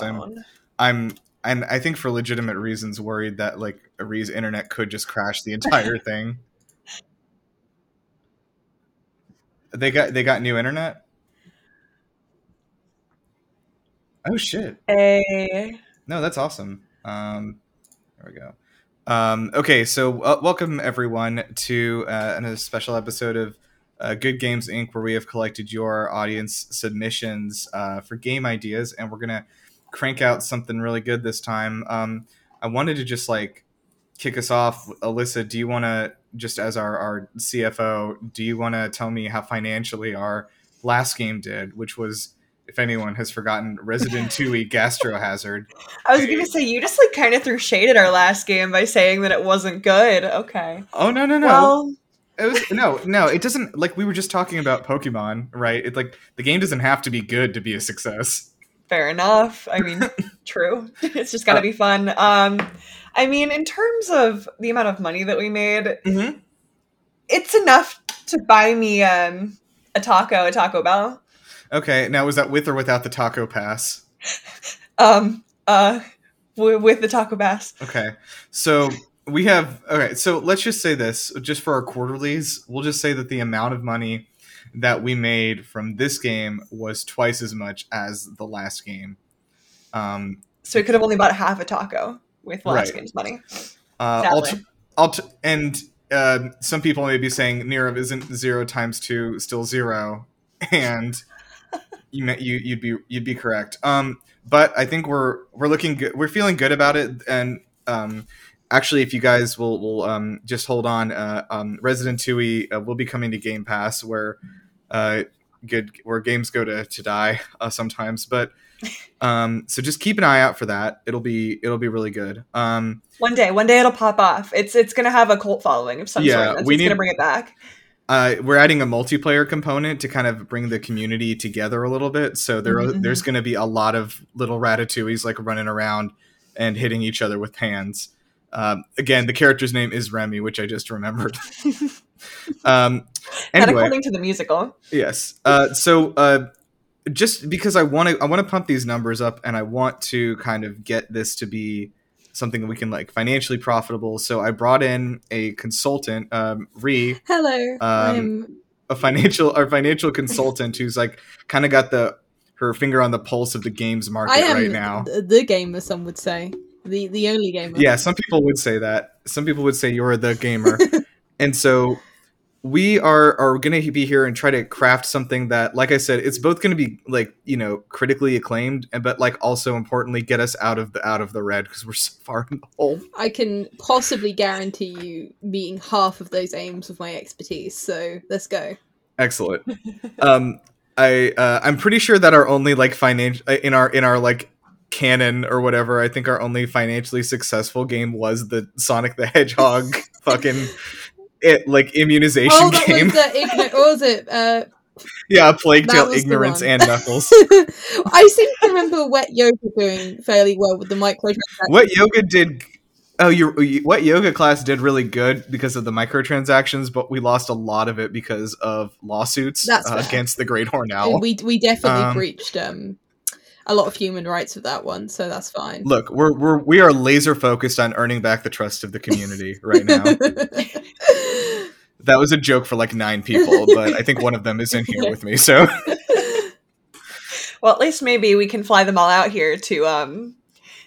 because I'm. I'm and I think for legitimate reasons worried that like Ari's internet could just crash the entire thing. They got they got new internet. Oh shit! Hey. No, that's awesome. Um, there we go. Um, okay, so uh, welcome everyone to uh, a special episode of uh, Good Games Inc., where we have collected your audience submissions uh, for game ideas, and we're gonna crank out something really good this time. Um, I wanted to just like kick us off, Alyssa. Do you want to just as our our CFO, do you want to tell me how financially our last game did, which was if anyone has forgotten, Resident 2 Gastro Hazard. I was gonna say you just like kind of threw shade at our last game by saying that it wasn't good. Okay. Oh no no no! Well, it was no no. It doesn't like we were just talking about Pokemon, right? It like the game doesn't have to be good to be a success. Fair enough. I mean, true. It's just gotta Uh, be fun. Um, I mean, in terms of the amount of money that we made, Mm-hmm. it's enough to buy me um a taco a Taco Bell. Okay, now was that with or without the Taco Pass? Um, uh, w- with the Taco Pass. Okay, so we have okay. So let's just say this, just for our quarterlies, we'll just say that the amount of money that we made from this game was twice as much as the last game. Um, So we could have only bought half a taco with last Right. game's money. Uh, Sadly. alt- alt- and uh, some people may be saying Nirav isn't zero times two still zero, and you may, you you'd be you'd be correct. Um, but I think we're we're looking good. We're feeling good about it, and um, actually, if you guys will will um, just hold on, uh, um, Resident Two uh, will be coming to Game Pass, where uh, good where games go to to die uh, sometimes, but. Um, so just keep an eye out for that. It'll be it'll be really good. Um, One day, one day it'll pop off. It's it's gonna have a cult following of some Yeah, sort. That's we need- gonna bring it back. uh, we're adding a multiplayer component to kind of bring the community together a little bit. So there, Mhm, there's going to be a lot of little ratatouilles like running around and hitting each other with pans. Um, again, the character's name is Remy, which I just remembered. um, Not anyway, according to the musical. yes. Uh, so uh, just because I want to, I want to pump these numbers up, and I want to kind of get this to be something that we can like financially profitable. So I brought in a consultant, um, Ree Hello. Um, I'm a financial our financial consultant who's like kind of got the her finger on the pulse of the games market I am right now. th- the gamer. Some would say the the only gamer. Yeah, some people would say that. Some people would say you're the gamer. and so we are are going to be here and try to craft something that like I said it's both going to be like, you know, critically acclaimed and but like also importantly get us out of the out of the red because we're so far in the hole. I can possibly guarantee you meeting half of those aims with my expertise. So let's go. Excellent. um, I uh, I'm pretty sure that our only like financial in our in our like canon or whatever. I think our only financially successful game was the Sonic the Hedgehog fucking it like immunization oh, that game. was the ignorant. What was it? Uh, yeah, Plague Tale, Ignorance, and Knuckles. I seem to remember Wet Yoga doing fairly well with the microtransactions. what yoga did? Oh, you what yoga class did really good because of the microtransactions, but we lost a lot of it because of lawsuits uh, against the Great Horn Owl. We we definitely Um, breached um a lot of human rights with that one, so that's fine. Look, we're we're we are laser focused on earning back the trust of the community right now. That was a joke for like nine people, but I think one of them is in here with me. So Well, at least maybe we can fly them all out here to um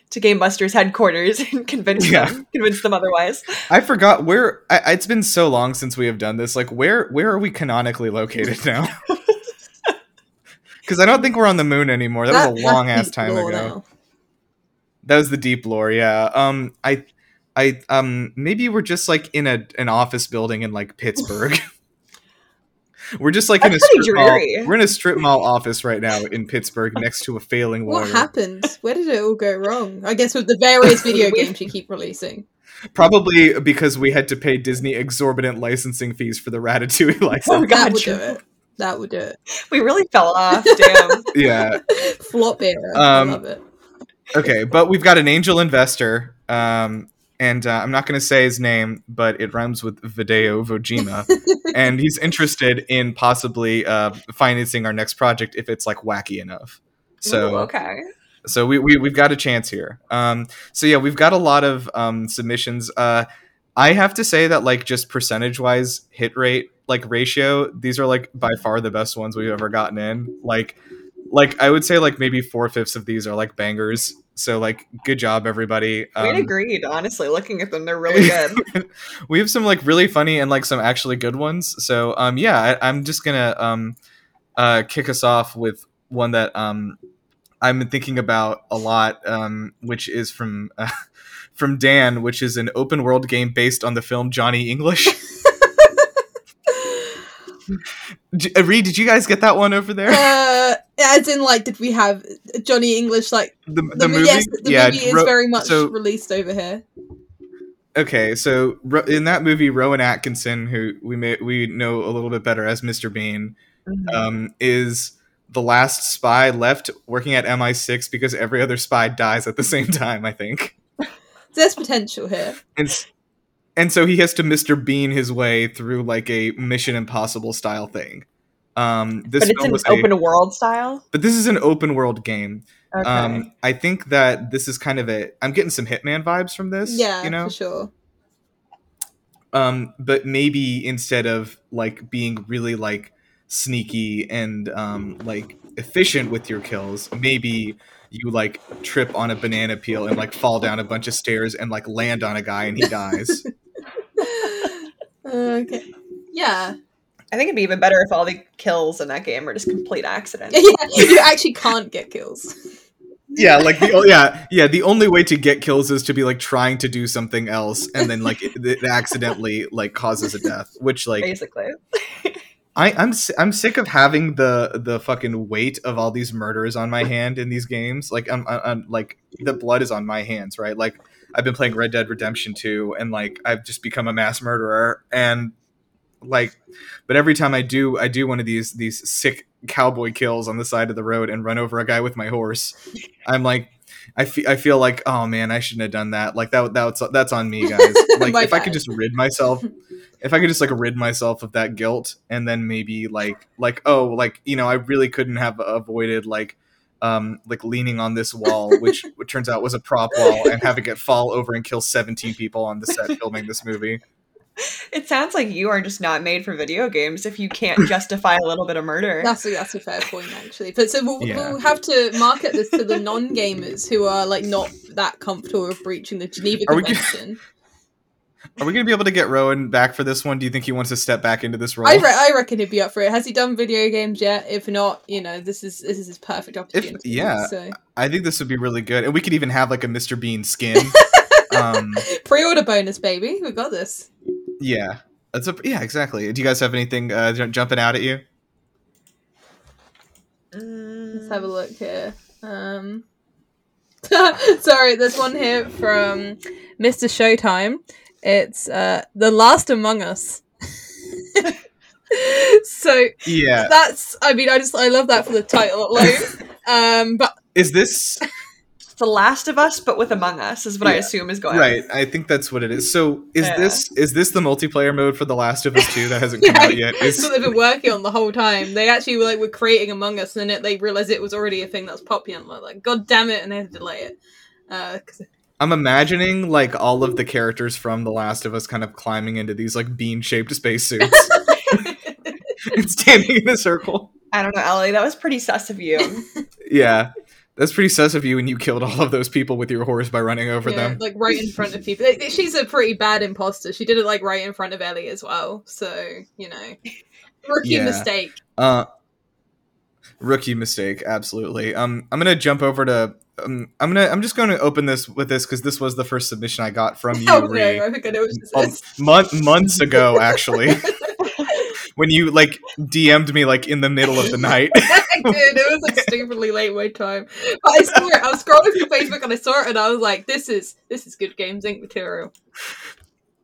to Game Busters headquarters and convince Yeah. them convince them otherwise. I forgot where. I, it's been so long since we have done this. Like, where where are we canonically located now? Because I don't think we're on the moon anymore. That, was a long ass time ago. now. That was the deep lore. Yeah. Um. I. I. Um. Maybe we're just like in a an office building in like Pittsburgh. we're just like in a That's pretty strip mall. We're in a strip mall office right now in Pittsburgh, next to a failing lawyer. What happened? Where did it all go wrong? I guess with the various video games you keep releasing. Probably because we had to pay Disney exorbitant licensing fees for the Ratatouille license. Oh That god, would do it. That would do it. we really fell off. Damn. yeah. Flop era. Um, I love it. Okay, but we've got an angel investor, um, and uh, I'm not going to say his name, but it rhymes with Video Vojima, and he's interested in possibly uh, financing our next project if it's like wacky enough. So Ooh, okay. So we, we we've got a chance here. Um, so yeah, we've got a lot of um, submissions. Uh, I have to say that like just percentage wise hit rate like ratio, these are like by far the best ones we've ever gotten in. Like like I would say like maybe four fifths of these are like bangers. So like good job everybody. we Um, agreed, honestly. Looking at them, they're really good. we have some like really funny and like some actually good ones. So um yeah, I, I'm just gonna um uh kick us off with one that um I've been thinking about a lot, um, which is from uh, from Dan, which is an open world game based on the film Johnny English. Uh, Reed, did you guys get that one over there? uh, as in, like, did we have Johnny English? Like, The, the, the movie, yes, the yeah. movie is Ro- very much so- released over here. Okay, so in that movie, Rowan Atkinson, who we may, we know a little bit better as Mr. Bean, Mhm. um, is the last spy left working at MI6 because every other spy dies at the same time. I think, There's potential here. and and so he has to Mr. Bean his way through like a Mission Impossible style thing. Um, this but it's an was a- open world style. but this is an open world game. Okay. Um, I think that this is kind of a. I'm getting some Hitman vibes from this. Yeah, you know, for sure. um but maybe instead of like being really like sneaky and um like efficient with your kills maybe you like trip on a banana peel and like fall down a bunch of stairs and like land on a guy and he dies okay. Yeah. I think it'd be even better if all the kills in that game are just complete accidents. yeah. You actually can't get kills. yeah like the oh, yeah yeah the only way to get kills is to be like trying to do something else and then like it, it accidentally like causes a death which like Basically. I, I'm s- I'm sick of having the the fucking weight of all these murders on my hand in these games. Like I'm, I'm, I'm like the blood is on my hands, right? Like I've been playing Red Dead Redemption 2 and like I've just become a mass murderer and like but every time I do I do one of these these sick cowboy kills on the side of the road and run over a guy with my horse. I'm like I feel I feel like oh man I shouldn't have done that. Like that that's that's on me guys. Like if I could just rid myself if I could just like rid myself of that guilt and then maybe like like oh like you know I really couldn't have avoided like um like leaning on this wall which it turns out was a prop wall and having it fall over and kill 17 people on the set filming this movie. It sounds like you are just not made for video games if you can't justify a little bit of murder. That's a, that's a fair point, actually. But so we'll, Yeah. we'll have to market this to the non-gamers who are like not that comfortable with breaching the Geneva Are we g- Convention. Are we going to be able to get Rowan back for this one? Do you think he wants to step back into this role? I, re- I reckon he'd be up for it. Has he done video games yet? If not, you know, this is this is his perfect opportunity. yeah. So I think this would be really good. And we could even have like a Mr. Bean skin. um pre-order bonus, baby. We got this. yeah. That's a yeah, exactly. Do you guys have anything uh, jumping out at you? Let's have a look here. Um, sorry, there's one here from Mr. Showtime. It's uh, The Last Among Us. so Yeah. that's, I mean, I just, I love that for the title alone. Um, but Is this The Last of Us, but with Among Us, is what I assume is going right? I think that's what it is. So is Yeah. this is this the multiplayer mode for The Last of Us 2 that hasn't come Yeah, out yet? It's Is, what they've been working on the whole time. They actually were like were creating Among Us, and then it, they realized it was already a thing that was popular. Like, God damn it! And they had to delay it. Uh, 'cause- I'm imagining like all of the characters from The Last of Us kind of climbing into these like bean-shaped spacesuits and standing in a circle. I don't know, Ellie. That was pretty sus of you. Yeah. That's pretty sus of you when you killed all of those people with your horse by running over yeah, them. like right in front of people. They- they- She's a pretty bad imposter. She did it like right in front of Ellie as well. So you know, rookie Yeah. mistake. Uh rookie mistake, absolutely. Um I'm going to jump over to um, I'm gonna. I'm just going to open this with this because this was the first submission I got from you, Ree. I think I know what this Um, is. month, months ago, actually, when you like DM'd me like in the middle of the night. I did. It was like stupidly late my time. But I saw it. I was scrolling through Facebook and I saw it and I was like, "This is this is good Games Inc. material."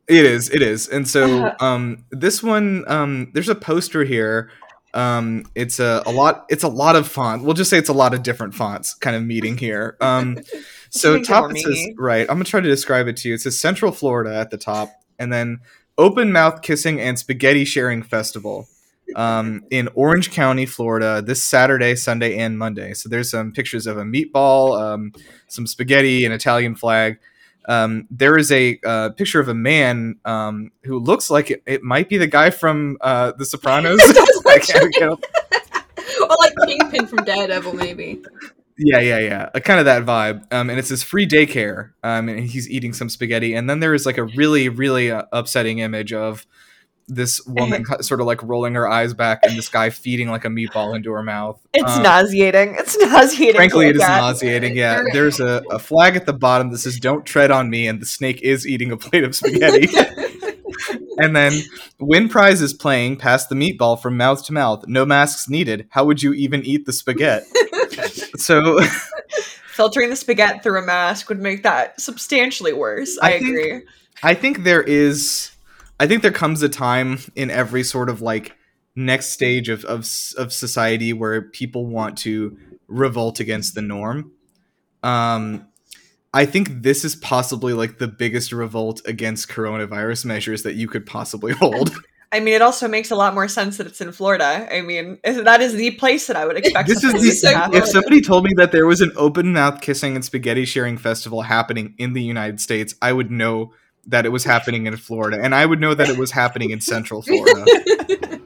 It is, it is. And so um this one um there's a poster here. Um it's a, a lot it's a lot of font. We'll just say it's a lot of different fonts kind of meeting here. Um so top says right, I'm going to try to describe it to you. It says Central Florida at the top and then open mouth kissing and spaghetti sharing festival. um, in Orange County, Florida, this Saturday, Sunday, and Monday. So there's some pictures of a meatball, um, some spaghetti, an Italian flag. Um, there is a uh, picture of a man um, who looks like it, it might be the guy from uh, The Sopranos. It I can't get- or like Kingpin from Daredevil, maybe. Yeah, yeah, yeah. Uh, kind of that vibe. Um, and it says free daycare. Um, and he's eating some spaghetti. And then there is like a really, really uh, upsetting image of this woman sort of like rolling her eyes back and this guy feeding like a meatball into her mouth. It's Um, nauseating. It's nauseating. Frankly, it look is at. nauseating. Yeah, there's a, a flag at the bottom that says "Don't tread on me," and the snake is eating a plate of spaghetti. and then, win prize is playing, pass the meatball from mouth to mouth. No masks needed. How would you even eat the spaghetti? so, Filtering the spaghetti through a mask would make that substantially worse. I, I think- agree. I think there is, I think there comes a time in every sort of like next stage of of, of society where people want to revolt against the norm. Um, I think this is possibly like the biggest revolt against coronavirus measures that you could possibly hold. I mean, it also makes a lot more sense that it's in Florida. I mean, that is the place that I would expect. this is the, happen. if somebody told me that there was an open mouth kissing and spaghetti sharing festival happening in the United States, I would know that it was happening in Florida, and I would know that it was happening in Central Florida.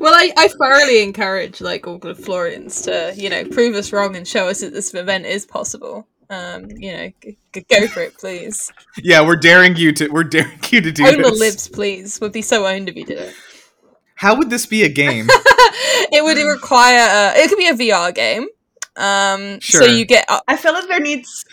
well, I, I thoroughly encourage like all the Florians to, you know, prove us wrong and show us that this event is possible. Um, you know, g- g- go for it, please. Yeah, we're daring you to we're daring you to do Own the this. libs, please. Would be so owned if you did it. How would this be a game? it would require. Uh, it could be a VR game. Um, so you get uh, I feel like there needs.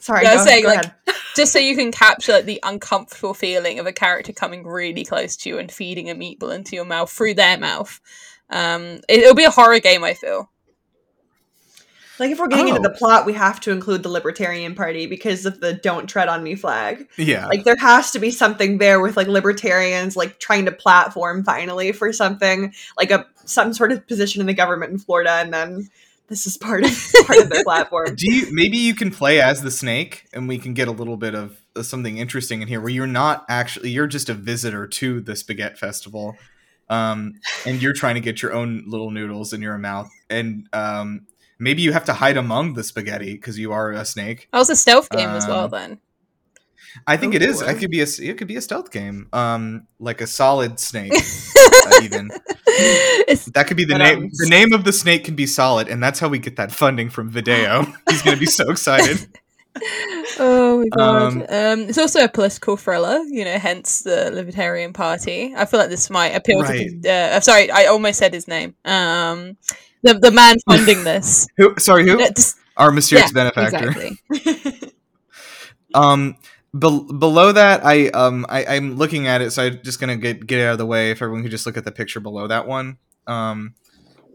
Sorry, Yeah, I was saying, go like, ahead. just so you can capture like, the uncomfortable feeling of a character coming really close to you and feeding a meatball into your mouth through their mouth. Um, it, it'll be a horror game. I feel. Like, if we're getting into Oh. the plot, we have to include the Libertarian Party because of the "Don't Tread on Me" flag. Yeah. Like, there has to be something there with like libertarians like trying to platform finally for something like a some sort of position in the government in Florida, and then this is part of part of their platform. do you maybe you can play as the snake and we can get a little bit of, of something interesting in here where you're not actually you're just a visitor to the spaghetti festival. Um, and you're trying to get your own little noodles in your mouth and um, maybe you have to hide among the spaghetti because you are a snake. That was a stealth game as well. Um, Then I think it is. Ooh. It could be a it could be a stealth game, um, like a solid snake. even that could be the name. um, The name of the snake can be solid, and that's how we get that funding from Video. He's gonna be so excited. oh my god. Um, Um, it's also a political thriller. You know, hence the Libertarian Party. I feel like this might appeal Right. to. Uh, sorry, I almost said his name. Um, the the man funding this. Who? Sorry, who? Uh, just- Our mysterious yeah, benefactor. exactly. Um, bel below that, I um, I, I'm looking at it, so I'm just gonna get get it out of the way. If everyone could just look at the picture below that one. Um,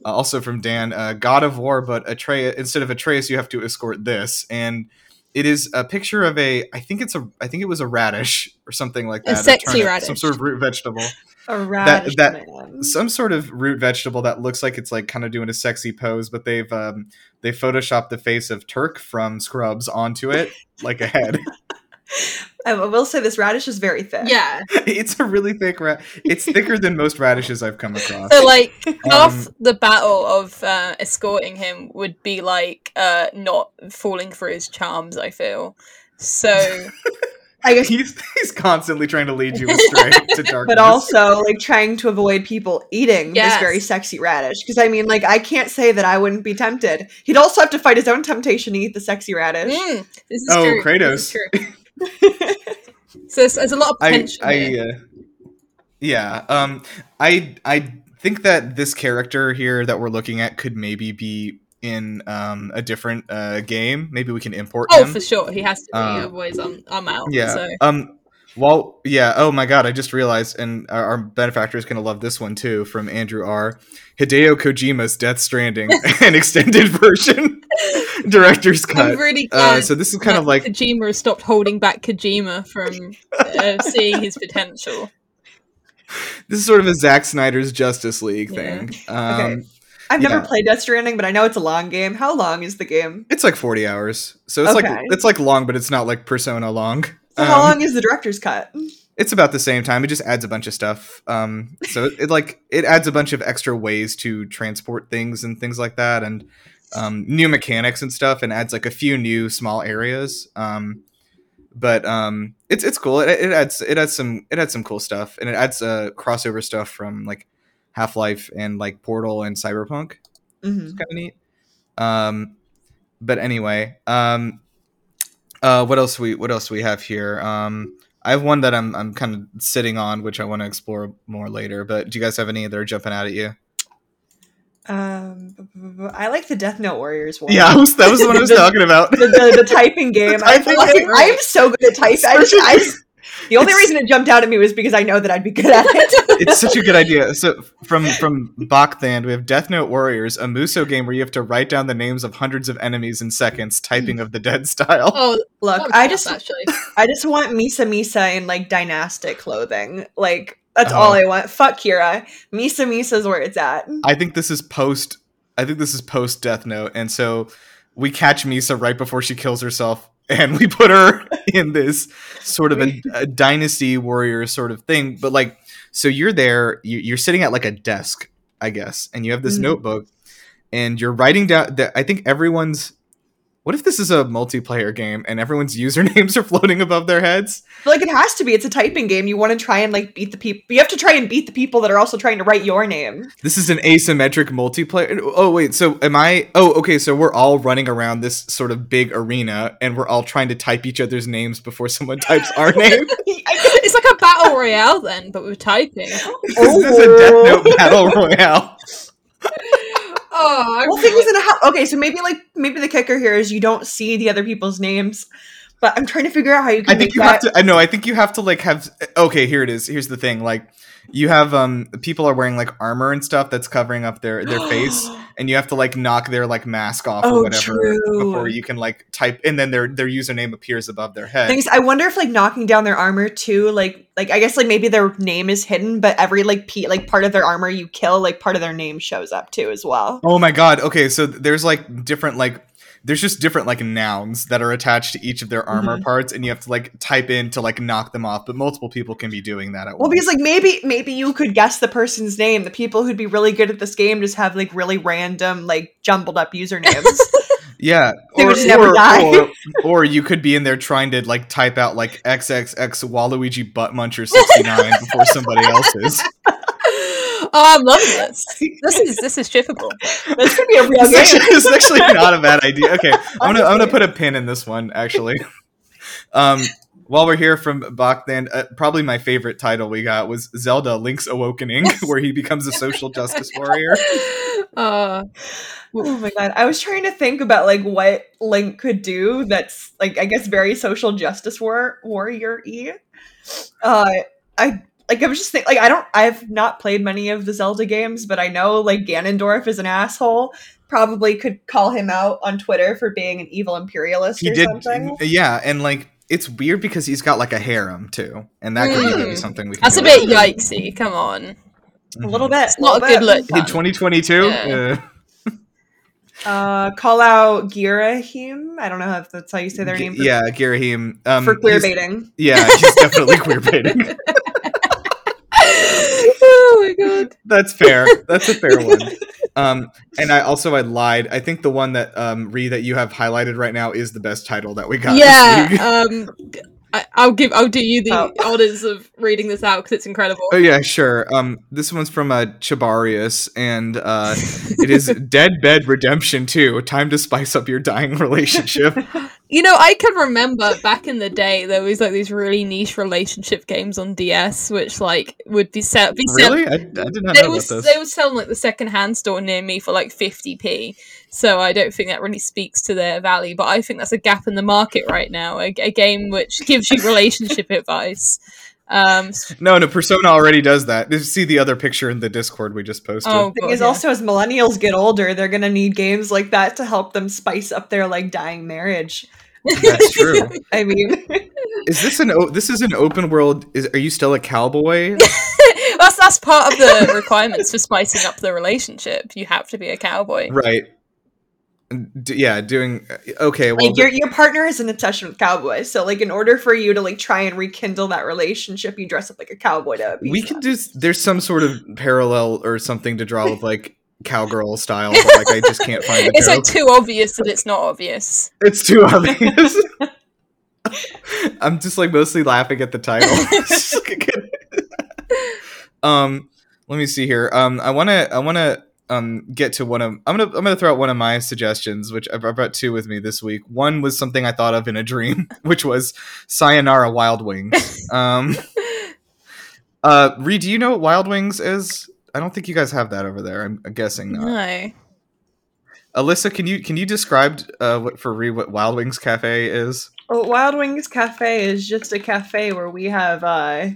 uh, also from Dan, uh, God of War, but Atreus instead of Atreus, you have to escort this, and it is a picture of a. I think it's a. I think it was a radish or something like that, A that. sexy turnip, radish. some sort of root vegetable. a radish that- man. some sort of root vegetable that looks like it's like kind of doing a sexy pose, but they've um they photoshopped the face of Turk from Scrubs onto it like a head. I will say this radish is very thick. yeah. it's a really thick rat. It's thicker than most radishes I've come across. So like half Um, the battle of uh, escorting him would be like uh, not falling for his charms. I feel so. I guess. He's he's constantly trying to lead you astray to darkness. But also, like trying to avoid people eating this very sexy radish. Because I mean, like, I can't say that I wouldn't be tempted. He'd also have to fight his own temptation to eat the sexy radish. Mm, this is Oh, true. Kratos. This is true. So there's, there's a lot of I potential. I here. uh, yeah. Um, I I think that this character here that we're looking at could maybe be in um a different uh game. Maybe we can import oh, him. for sure, he has to be. Uh, otherwise, I'm I'm out. Yeah. So. Um. Well, yeah. Oh my God! I just realized, and our, our benefactor is going to love this one too, from Andrew R. Hideo Kojima's Death Stranding, an extended version, director's cut. I'm really glad. Uh, so this is kind of like Kojima has stopped holding back Kojima from uh, seeing his potential. this is sort of a Zack Snyder's Justice League Yeah. thing. Um, Okay. I've Yeah. never played Death Stranding, but I know it's a long game. How long is the game? It's like forty hours, so it's like it's like long, but it's not like Persona long. So how Um, long is the director's cut? it's about the same time. It just adds a bunch of stuff. Um, so it, it like it adds a bunch of extra ways to transport things and things like that, and um, new mechanics and stuff, and adds like a few new small areas. Um, but um, it's it's cool. It, it adds it adds some it adds some cool stuff, and it adds uh, crossover stuff from like Half Life and like Portal and Cyberpunk. Mhm. It's kind of neat. Um, but anyway, um, uh, what else we what else we have here? Um, I have one that I'm I'm kind of sitting on, which I want to explore more later. But do you guys have any that are jumping out at you? Um, I like the Death Note Warriors one. Yeah, I was, that was the one I was The- talking about. the, the, the typing game. I, typing I, game. I'm so good at typing. I I the only It's- reason it jumped out at me was because I know that I'd be good at it. it's such a good idea. So from from Bakthand, we have Death Note Warriors, a Musou game where you have to write down the names of hundreds of enemies in seconds, typing of the dead style. Oh, Look, I just actually. I just want Misa Misa in like dynastic clothing. Like that's Oh. all I want. Fuck Kira. Misa Misa's where it's at. I think this is post. I think this is post Death Note, and so we catch Misa right before she kills herself, and we put her in this sort of a, a dynasty warrior sort of thing. But like, so you're there, you, you're sitting at like a desk, I guess, and you have this Mhm. notebook, and you're writing down. That I think everyone's. What if this is a multiplayer game and everyone's usernames are floating above their heads? Like it has to be. It's a typing game. You want to try and like beat the people. You have to try and beat the people that are also trying to write your name. This is an asymmetric multiplayer. Oh wait, so am I? Oh, okay. So we're all running around this sort of big arena, and we're all trying to type each other's names before someone types our name. It's like a battle royale then, but with typing. this is a Death Note battle royale. Oh, I Well, thing isn't how. Okay, so maybe like maybe the kicker here is you don't see the other people's names, but I'm trying to figure out how you can I think make you that. have to. I know. I think you have to like have. Okay, here it is. Here's the thing. Like, you have um people are wearing like armor and stuff that's covering up their their face, and you have to like knock their like mask off Oh, or whatever true. before you can like type, and then their their username appears above their head. Things I wonder if like knocking down their armor too, like like I guess like maybe their name is hidden, but every like p like part of their armor you kill, like part of their name shows up too as well. Oh my god. Okay, so there's like different like there's just different like nouns that are attached to each of their armor Mhm. parts and you have to like type in to like knock them off, but multiple people can be doing that at once. Well, once. because like maybe maybe you could guess the person's name. The people who'd be really good at this game just have like really random like jumbled up usernames. yeah, They or, would never or, die. or or you could be in there trying to like type out like XXX Waluigi Butt Muncher 69 before somebody else is. Oh, I'm loving this. This is this is shippable. this could be a real It's game. actually, it's actually not a bad idea. Okay, I'm gonna I'm gonna put a pin in this one actually. Um, while we're here from Bachman, uh, probably my favorite title we got was Zelda: Link's Awakening, where he becomes a social justice warrior. Uh, Oh my god! I was trying to think about like what Link could do. That's like I guess very social justice war warrior y. Uh, I like I was just think like I don't I've not played many of the Zelda games, but I know like Ganondorf is an asshole. Probably could call him out on Twitter for being an evil imperialist He or did, something. yeah, and like it's weird because he's got like a harem too, and that could be Mm. something we. Can that's a bit into. yikesy. Come on. A little bit. It's not a little good bit. look. In 2022, Yeah. uh, Uh, call out Girahim. I don't know if that's how you say their G- name. For, yeah, Girahim. Um, for queer baiting. Yeah, he's definitely queer baiting. oh my god. That's fair. That's a fair one. Um, and I also I lied. I think the one that um Ree that you have highlighted right now is the best title that we got. Yeah. Um, I, I'll give. I'll do you the Oh. honors of reading this out because it's incredible. Oh yeah, sure. Um, this one's from uh, Chibarius, and uh, it is Dead Bed Redemption 2. Time to spice up your dying relationship. You know, I can remember back in the day there was like these really niche relationship games on DS, which like would be set. be sell- really? I, I did not They know was about they this. would sell like the second hand store near me for like fifty p. So I don't think that really speaks to their value, but I think that's a gap in the market right now. A, a game which gives you relationship advice. Um, No, no, Persona already does that. Did you see the other picture in the Discord we just posted? oh, thing God, is yeah. also as millennials get older, they're gonna need games like that to help them spice up their like dying marriage. That's true. I mean, Is this an o- this is an open world? Is are you still a cowboy? that's that's part of the requirements for spicing up the relationship. You have to be a cowboy. right. D- yeah, doing okay. Well, like your your partner is an obsession with cowboys, so like in order for you to like try and rekindle that relationship, you dress up like a cowboy to we them. can do. There's some sort of parallel or something to draw with like cowgirl style, but like I just can't find the It's joke. like too obvious that it's not obvious. It's too obvious. I'm just like mostly laughing at the title. um, let me see here. Um, I want to, I want to, um, get to one of. I'm gonna, I'm gonna throw out one of my suggestions, which I've, brought two with me this week. One was something I thought of in a dream, which was Sayonara Wild Wings. Um, uh, Ree, do you know what Wild Wings is? I don't think you guys have that over there. I'm, I'm guessing not. No. Alyssa, can you can you describe uh, what for Reed what Wild Wings Cafe is? Oh, Wild Wings Cafe is just a cafe where we have uh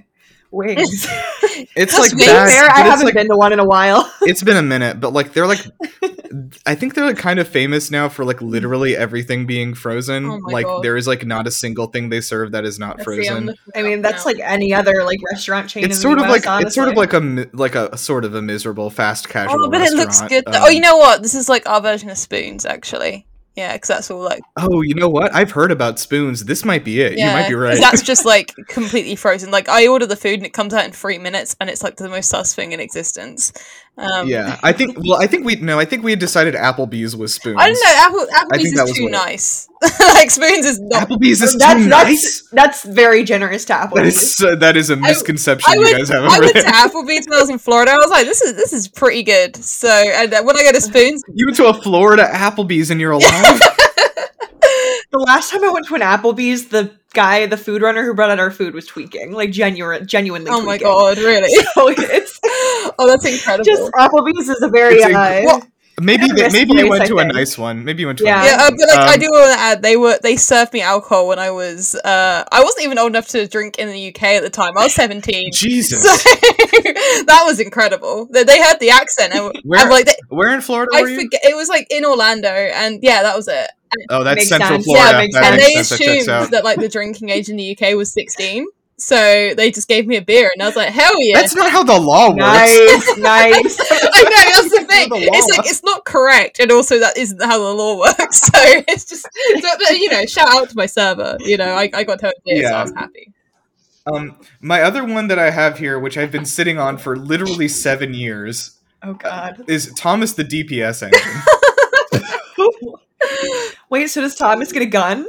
wings. It's That's like wings that, Fair, I haven't like been to one in a while. it's been a minute, but like they're like, I think they're like kind of famous now for like literally everything being frozen. Oh like God. there is like not a single thing they serve that is not Let's see, I'm frozen. looking I mean, that's like any other like restaurant chain. It's in sort the of US, like it's sort of like a like a, sort of a miserable fast casual. Oh, but it looks good. Um, oh, you know what? This is like our version of spoons, actually. Yeah, because that's all like. Oh, you know what? I've heard about spoons. This might be it. Yeah, you might be right. That's just like completely frozen. Like I order the food and it comes out in three minutes, and it's like the most sus thing in existence. Um, yeah, I think. Well, I think we no. I think we had decided Applebee's was spoons. I don't know. Apple Applebee's think that is was too what nice. like spoons is not. Applebee's is that's, too that's, nice. that's very generous to Applebee's. That is uh, that is a misconception I you went, guys have I went there. to Applebee's when I was in Florida. I was like, this is this is pretty good. So, and when I go to Spoons, You went to a Florida Applebee's and you're alive. The last time I went to an Applebee's, the guy, the food runner who brought out our food was tweaking, like genuine, genuinely. oh my god, really? So it's oh, that's incredible. just Applebee's is a very It's a- uh, well, maybe they, best maybe you went I to a nice one. Maybe you went to Yeah. a Yeah, nice uh, but like I Um, do want to add, they were they served me alcohol when I was uh I wasn't even old enough to drink in the UK at the time. I was seventeen. Jesus. So that was incredible. They, they heard the accent and, Where and like they, where in Florida I were you? forget it was like in Orlando and yeah, that was it. Oh, that's Makes Central sense. Florida. Yeah, makes and makes they sense. That assumed that like the drinking age in the UK was sixteen. So they just gave me a beer and I was like, hell yeah. That's not how the law works. nice, nice. I know that's the thing. The. It's like it's not correct, and also that isn't how the law works. So it's just, so, but, you know, shout out to my server. You know, I, I got to it, so Yeah. I was happy. Um, my other one that I have here, which I've been sitting on for literally seven years, Oh God. is Thomas the DPS engine. Wait, so does Thomas get a gun?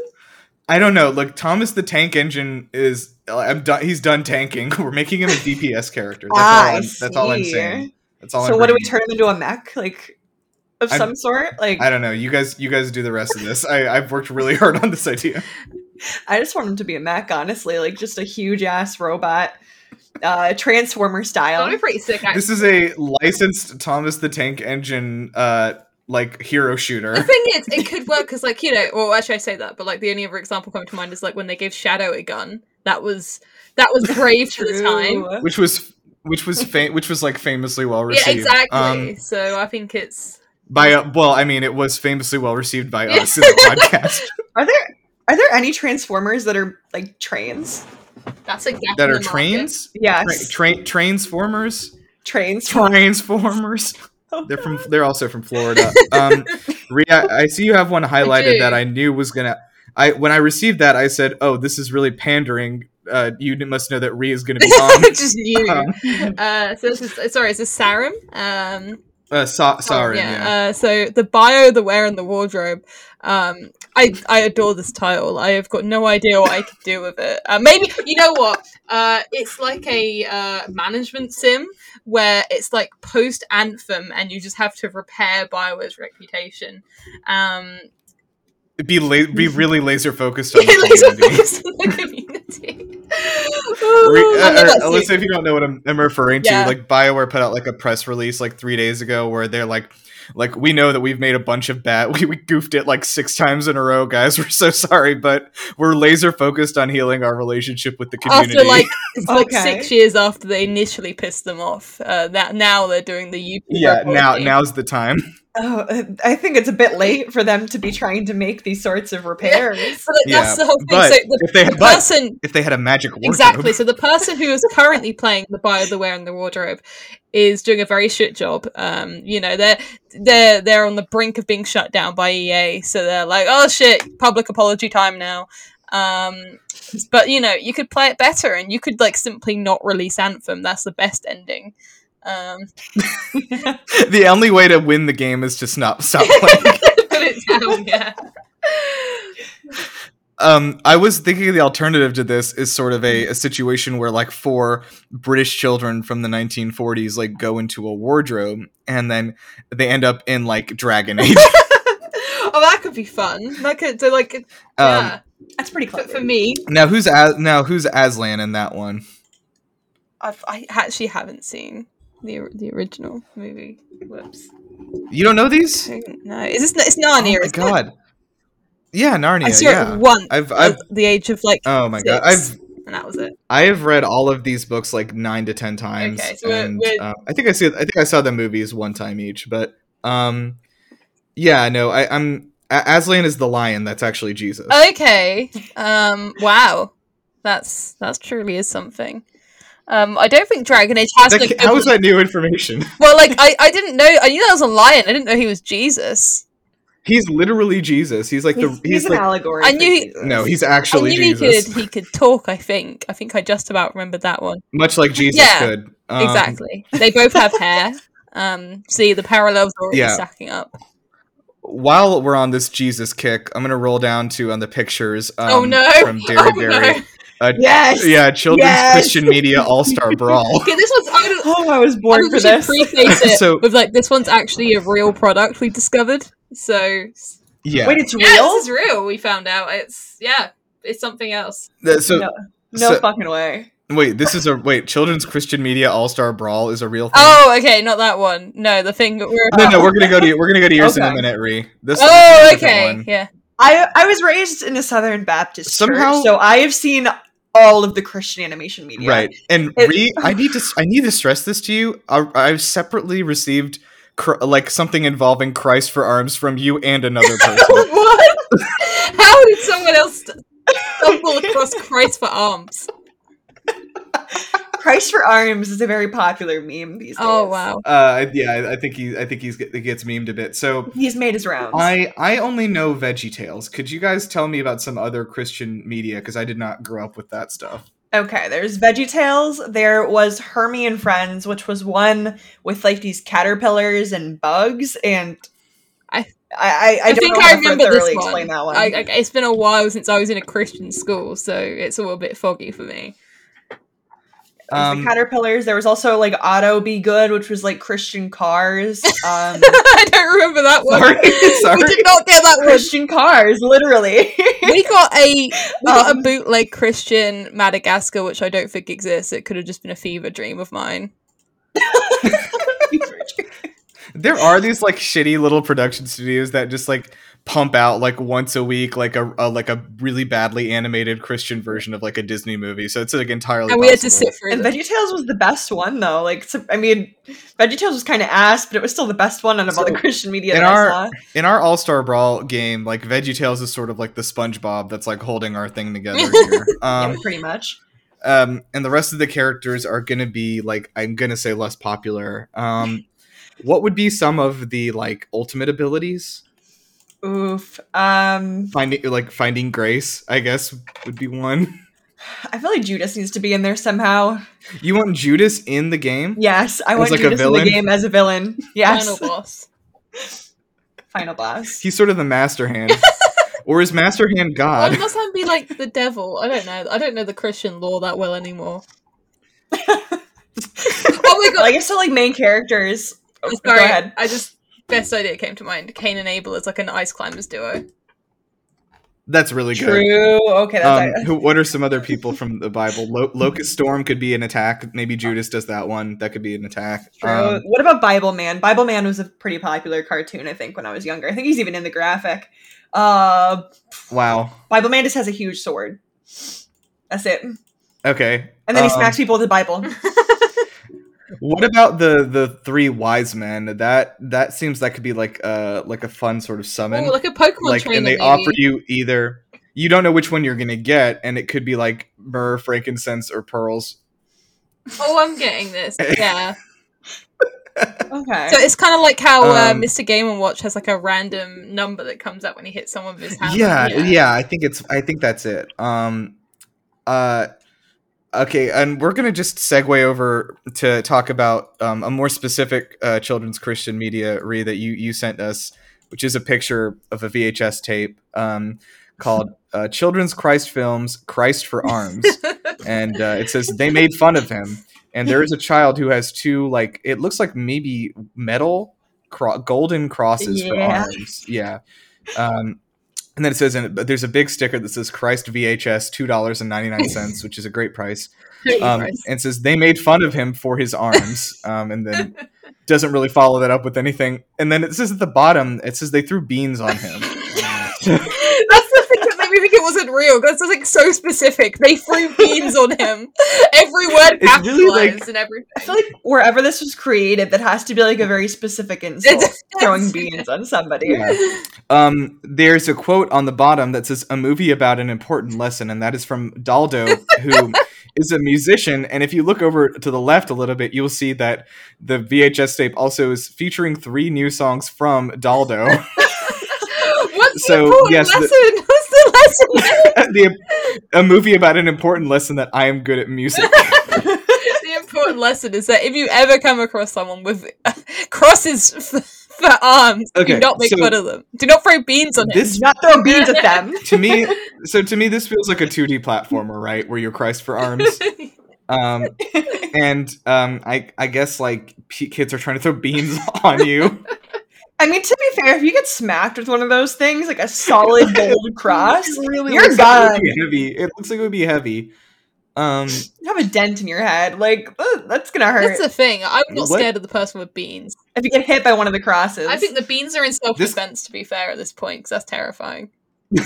I don't know. Look, Thomas the Tank Engine is. I'm done. He's done tanking. We're making him a DPS character. That's Ah, all. I I'm, that's all I'm see. saying. That's all. so I'm what do we turn him into a mech, like of I'm- some sort? Like I I, don't know. You guys, you guys do the rest of this. I, I've worked really hard on this idea. I just want him to be a mech, honestly, like just a huge ass robot, uh, transformer style. pretty sick. Actually. This is a licensed Thomas the Tank Engine, uh, like hero shooter. The thing is, it could work because, like, you know, well, actually, I say that, but like, the only other example coming to mind is like when they gave Shadow a gun. That was that was brave for the time. Which was which was fa- which was like famously well received. Yeah, exactly. Um, so I think it's by uh, well, I mean, it was famously well received by us in the podcast Are there are there any transformers that are like trains? that's a gap that are trains, Yes, tra- tra- transformers, trains. transformers. They're from. They're also from Florida. Um, Rhea, I see you have one highlighted do. that I knew was gonna. I when I received that, I said, "Oh, this is really pandering." Uh, you must know that Rhea is gonna be on. just knew. um, uh, so this is sorry, is this Sarum? Um, uh, so, sorry, yeah. yeah. Uh, so the bio, the wear, and the wardrobe. Um, I I adore this title. I have got no idea what I could do with it. Uh, maybe you know what? Uh, it's like a uh, management sim where it's like post Anthem, and you just have to repair Bioware's reputation. Um, be la- be really laser focused on the community. focused on the community. Re- Oh, uh, love uh, Alyssa, if you don't know what I'm, I'm referring to, like Bioware put out like a press release like three days ago where they're like, like we know that we've made a bunch of bad, we, we goofed it like six times in a row, guys. We're so sorry, but we're laser focused on healing our relationship with the community. after like it's like Okay. six years after they initially pissed them off. Uh, that now they're doing the YouTube. yeah, now now's the time. Oh, I think it's a bit late for them to be trying to make these sorts of repairs. So like, Yeah, that's the whole thing. but so the, if they had, the person if they had a magic wardrobe, exactly. So the person who is currently playing the buyer, the wear, and the wardrobe is doing a very shit job. Um, you know, they're they're they're on the brink of being shut down by EA, so they're like, oh shit, public apology time now. Um, but you know, you could play it better, and you could like simply not release Anthem. That's the best ending. Um, the only way to win the game is to stop stop playing. put it down, yeah. um, I was thinking the alternative to this is sort of a, a situation where like four British children from the 1940s like go into a wardrobe and then they end up in like Dragon Age. oh, that could be fun. That could so like Um, yeah. That's pretty For, clever. for me, now who's Az- now who's Aslan in that one? I've, I actually haven't seen the the original movie. Whoops. You don't know these? No, is this? It's Narnia. oh my isn't it? god! Yeah, Narnia. I saw yeah, it once. I've, I've, the age of like, oh my god. I've, and that was it. I have read all of these books like nine to ten times, Okay, so we're- and we're- uh, I think I see. I think I saw the movies one time each, but um, yeah, no, I, I'm A- Aslan is the lion. That's actually Jesus. Okay. Um. Wow. That's that's truly is something. Um. I don't think Dragon Age has. That an ca- how is that new information? Well, like I, I didn't know. I knew that was a lion. I didn't know he was Jesus. He's literally Jesus. He's like He's, the. he's He's, an allegory. I knew he- Jesus. no. He's I actually knew he Jesus. could. He could talk. I think. I think I just about remembered that one. Much like Jesus Yeah, could. Um, exactly. They both have hair. Um. See, the parallels are already Yeah. stacking up. While we're on this Jesus kick, I'm gonna roll down to on the pictures. Um, oh no! From Dairy oh, Dairy. No. Uh, Yes. Yeah, Children's Yes! Christian Media All Star Brawl. Okay, this one's. I don't, Oh, I was I born think for this. preface it So- with like this one's actually a real product we discovered. So Yeah. Wait, it's yeah, real? this is real. We found out it's yeah, it's something else. Th- so no, no so- fucking way. wait, this is a wait. Children's Christian Media All Star Brawl is a real thing. Oh, okay, not that one. No, the thing that we're. No, no, we're gonna go to we're gonna go to yours in a minute, Ree. This. Oh, this is a different okay, one. yeah. I I was raised in a Southern Baptist Somehow- church, so I have seen all of the Christian animation media. Right, and It- Ree, I need to I need to stress this to you. I, I've separately received cr- like something involving Christ for arms from you and another person. what? How did someone else stumble across Christ for arms? Christ for Arms is a very popular meme these days. Oh wow. uh, yeah, I- I think he I think he's he gets memed a bit. So He's made his rounds. I I only know Veggie Tales. Could you guys tell me about some other Christian media? Because I did not grow up with that stuff. Okay, there's Veggie Tales. There was Hermie and Friends, which was one with like these caterpillars and bugs, and I- I I, I, I don't think know I how to remember this one. explain that one. I, I, it's been a while since I was in a Christian school, so it's all a bit foggy for me. There's Um, the caterpillars. There was also like Auto-B-Good, which was like Christian cars. Um, I don't remember that one. Sorry, sorry. We did not get that one. Christian cars, literally. We got a we got a Um, bootleg Christian Madagascar, which I don't think exists. It could have just been a fever dream of mine. There are these like shitty little production studios that just like pump out like once a week like a, a like a really badly animated Christian version of like a Disney movie. So it's like entirely And we had to sit through and them. VeggieTales was the best one though. Like, so, I mean, VeggieTales was kind of ass, but it was still the best one out of all the Christian media in that our- I saw. in our All Star Brawl game, like VeggieTales is sort of like the SpongeBob that's like holding our thing together here. Um, yeah, pretty much. um, and the rest of the characters are gonna be like I'm gonna say less popular. Um, what would be some of the like ultimate abilities? Oof. Um, Finding like finding grace, I guess would be one. I feel like Judas needs to be in there somehow. You want Judas in the game? Yes, I As want like a Judas in the game as a villain. Yes, Final boss. final, boss. boss. He's sort of the master hand. or is master hand God? Why God? must that be like the devil? I don't know. I don't know the Christian law that well anymore. oh my god! I guess so. Like main characters. Oh, Sorry, Go ahead. I just best idea came to mind. Cain and Abel is like an ice climbers duo. That's really good. True. Okay, that's Um, who, what are some other people from the Bible? Lo- Locust Storm could be an attack. Maybe Judas does that one. That could be an attack. true. Um, what about Bible Man? Bible Man was a pretty popular cartoon. I think when I was younger. I think he's even in the graphic. Uh, wow. Bible Man just has a huge sword. That's it. Okay. And Okay. then he Um, smacks people with the Bible. what about the the three wise men? That that seems that could be like uh like a fun sort of summon. Oh, like a Pokemon like trainer. and they maybe. offer you either you don't know which one you're gonna get, and it could be like myrrh, frankincense, or pearls. Oh, I'm getting this. Yeah. Okay. So it's kind of like how uh, Um, Mr. Game and Watch has like a random number that comes up when he hits someone with his hammer. yeah, yeah, I think it's I think that's it. Um uh okay, and we're gonna just segue over to talk about um, a more specific uh, children's Christian media re that you you sent us, which is a picture of a VHS tape um, called uh, "Children's Christ Films: Christ for Arms," and uh, it says they made fun of him. And there is a child who has two like it looks like maybe metal cro- golden crosses for arms. Yeah. Um, and then it says, but there's a big sticker that says Christ VHS, two dollars and ninety nine cents, which is a great price. Um, and it says they made fun of him for his arms, um, and then doesn't really follow that up with anything. And then it says at the bottom, it says they threw beans on him. That's the thing that made me think it wasn't real. That's like so specific. They threw beans on him. Every word It's capitalized really like- and everything. I feel like wherever this was created, that has to be like a very specific insult. Throwing beans on somebody. Yeah. Um, there's a quote on the bottom that says a movie about an important lesson, and that is from Daldo, who is a musician. And if you look over to the left a little bit, you'll see that the VHS tape also is featuring three new songs from Daldo. What's So, the important yes, the- lesson? The a movie about an important lesson that I am good at music. the important lesson is that if you ever come across someone with crosses f- for arms, Okay, do not make so- fun of them. Do not throw beans on This Do not throw beans at them. to me, so to me, this feels like a 2D platformer, right? Where you're Christ for arms. Um, and um, I I guess like p- kids are trying to throw beans on you. I mean, to be fair, if you get smacked with one of those things, like a solid gold cross, It really You're looks like it would done. be heavy. It looks like it would be heavy. Um, you have a dent in your head. Like, ugh, that's gonna hurt. That's the thing. I'm not What? scared of the person with beans. if you get hit by one of the crosses. I think the beans are in self defense. To be fair, at this point, because that's terrifying.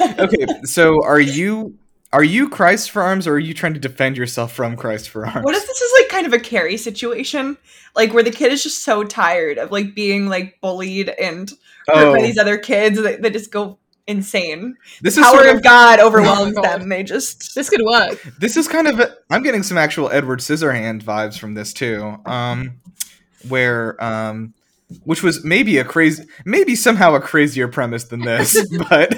okay, so are you are you Christ for arms, or are you trying to defend yourself from Christ for arms? What if this is like kind of a Carrie situation? Like where the kid is just so tired of like being like bullied and oh, by these other kids that they just go insane. this The is power sort of of God overwhelms Oh God. them. They just This could work. this is kind of a, I'm getting some actual Edward Scissorhand vibes from this too. Um, where um, which was maybe a crazy, maybe somehow a crazier premise than this, but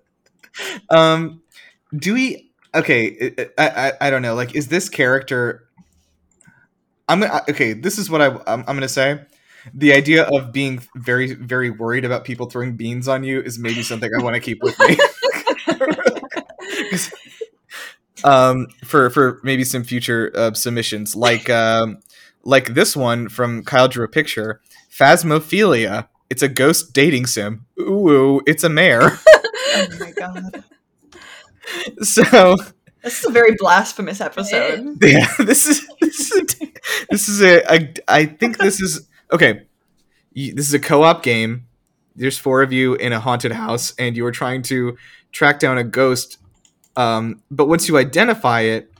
um, do we? Okay, I, I I don't know. Like, is this character? I'm gonna okay. This is what I I'm, I'm gonna say. The idea of being very very worried about people throwing beans on you is maybe something I want to keep with me um, for for maybe some future uh, submissions, like um, like this one from Kyle drew a picture. Phasmophilia. It's a ghost dating sim. Ooh, it's a mare. oh my god, so this is a very blasphemous episode. yeah, this is this is a, this is a, a I think this is okay. You, this is a co-op game. There's four of you in a haunted house, and you are trying to track down a ghost. Um, but once you identify it,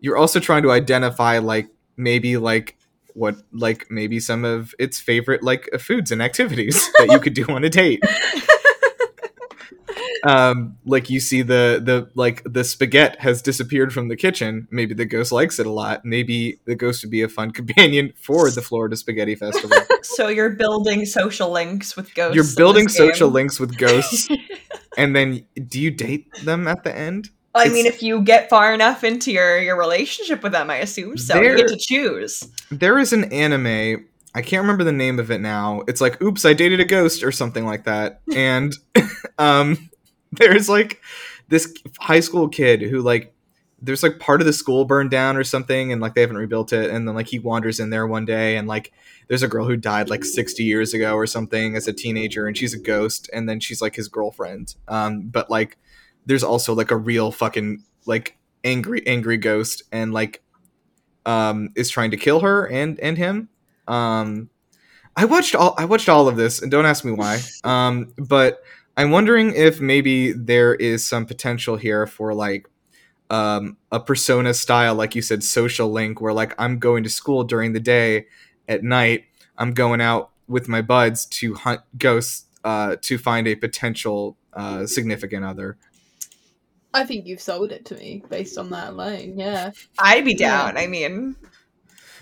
you're also trying to identify like maybe like what like maybe some of its favorite like foods and activities that you could do on a date. Um like you see the the like the spaghetti has disappeared from the kitchen maybe the ghost likes it a lot maybe the ghost would be a fun companion for the florida spaghetti festival So you're building social links with ghosts. you're building this game. social links with ghosts and then do you date them at the end I mean, if you get far enough into your your relationship with them, I assume so. You There- get to choose. there is an anime i can't remember the name of it now it's like oops i dated a ghost or something like that and um there's like this high school kid who like there's like part of the school burned down or something and like they haven't rebuilt it and then like he wanders in there one day and like there's a girl who died like 60 years ago or something as a teenager and she's a ghost and then she's like his girlfriend. Um but like there's also like a real fucking like angry angry ghost and like um is trying to kill her and and him. Um i watched all i watched all of this and don't ask me why. Um but i'm wondering if maybe there is some potential here for like um, a persona style, like you said, social link, where like I'm going to school during the day, at night I'm going out with my buds to hunt ghosts uh, to find a potential uh, significant other. I think you've sold it to me based on that alone. Yeah. I'd be Yeah. down. I mean,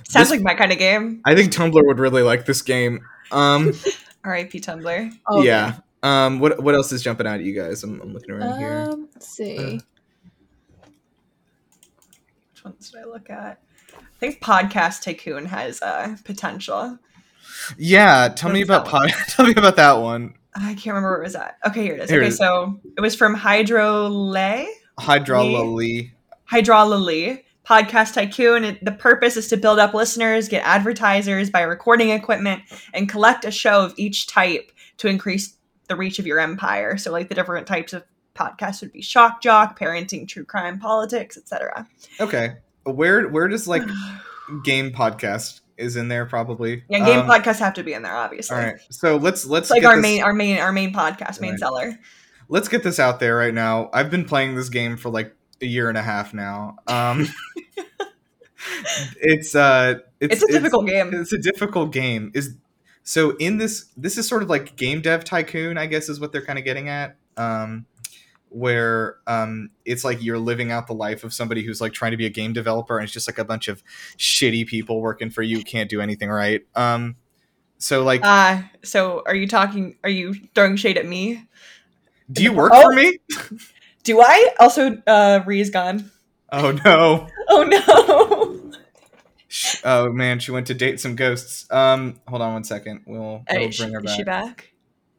sounds This- like my kind of game. I think Tumblr would really like this game. Um, R.I.P. Tumblr. Oh, yeah. Um, what what else is jumping out at you guys? I'm, I'm looking around here. Um, let's see. Which ones did I look at? I think Podcast Tycoon has uh, potential. Yeah, tell me about that pod- tell me about that one. I can't remember where it was at. Okay, here it is. Here okay, is. so it was from Hydrolay. Hydralali. Hydralily Podcast Tycoon. It- The purpose is to build up listeners, get advertisers, buy recording equipment, and collect a show of each type to increase the reach of your empire. So, like the different types of podcasts would be shock jock, parenting, true crime, politics, etc. Okay, where where does like game podcast is in there probably? Yeah, game Um, podcasts have to be in there, obviously. All right, so let's let's It's like our this- main, our main, our main podcast, main Right. seller. let's get this out there right now. I've been playing this game for like a year and a half now. Um, it's uh, It's, a difficult game. It's a difficult game. Is so in this this is sort of like game dev tycoon, I guess is what they're kind of getting at. Um, where um, it's like you're living out the life of somebody who's like trying to be a game developer, and it's just like a bunch of shitty people working for you who can't do anything right. Um, so like, Uh, so are you talking? Are you throwing shade at me? do you work oh. for me? Do I also? Uh, Ree's gone. Oh no. Oh no. Sh- Oh man, she went to date some ghosts. Um, hold on one second. We'll, we'll is, bring her is back. she back?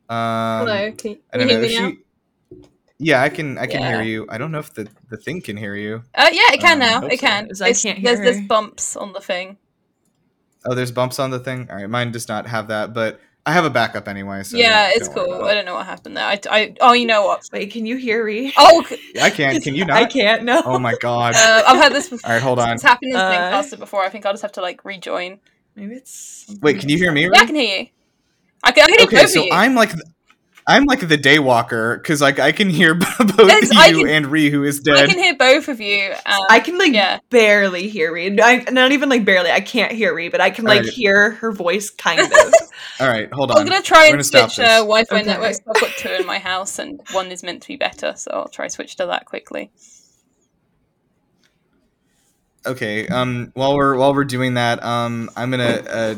Um, Hello. Can, I can don't you know. hear me now? She, yeah, I can. I can Yeah. hear you. I don't know if the the thing can hear you. Uh, yeah, it can Um, now. It so. can. 'Cause I can't there's, hear there's her. bumps on the thing. Oh, there's bumps on the thing. All right, mine does not have that, but I have a backup anyway. So yeah, it's cool. I don't know what happened there. I, I oh, you know what? Wait, can you hear me? Oh, I can't. Can you not? I can't. No. Oh my god. uh, I've had this before. All right, hold on. It's happened in Uh, Zencastr before. I think I'll just have to like rejoin. Maybe it's. Wait, can you hear me? Yeah, I can hear you. I can, I can hear Okay, both so of you. I'm like. th- I'm like the day walker because like I can hear both Yes, you can- and Ree, who is dead. I can hear both of you. Um, I can like yeah. barely hear Ree. I, not even like barely. I can't hear Ree, but I can like Alright. hear her voice kind of. All right, hold on. I'm gonna try We're and gonna switch uh. Wi-Fi Okay. networks. I've got two in my house, and one is meant to be better, so I'll try to switch to that quickly. Okay. Um. While we're while we're doing that, um, I'm gonna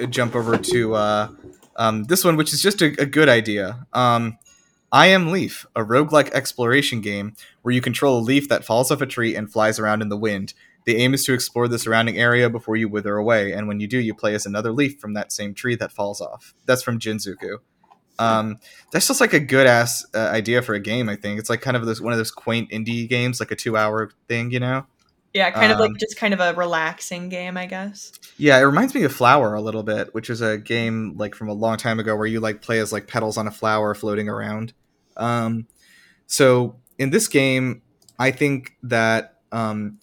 uh, jump over to uh, um, this one, which is just a, a good idea. Um, I am Leaf, a roguelike exploration game where you control a leaf that falls off a tree and flies around in the wind. The aim is to explore the surrounding area before you wither away, and when you do, you play as another leaf from that same tree that falls off. That's from Jinzuku. Um, that's just like a good ass uh, idea for a game. I think it's like kind of this one of those quaint indie games, like a two hour thing, you know. Yeah, kind of Um, like just kind of a relaxing game, I guess. Yeah, it reminds me of Flower a little bit, which is a game like from a long time ago where you like play as like petals on a flower floating around. Um, so in this game, I think that um,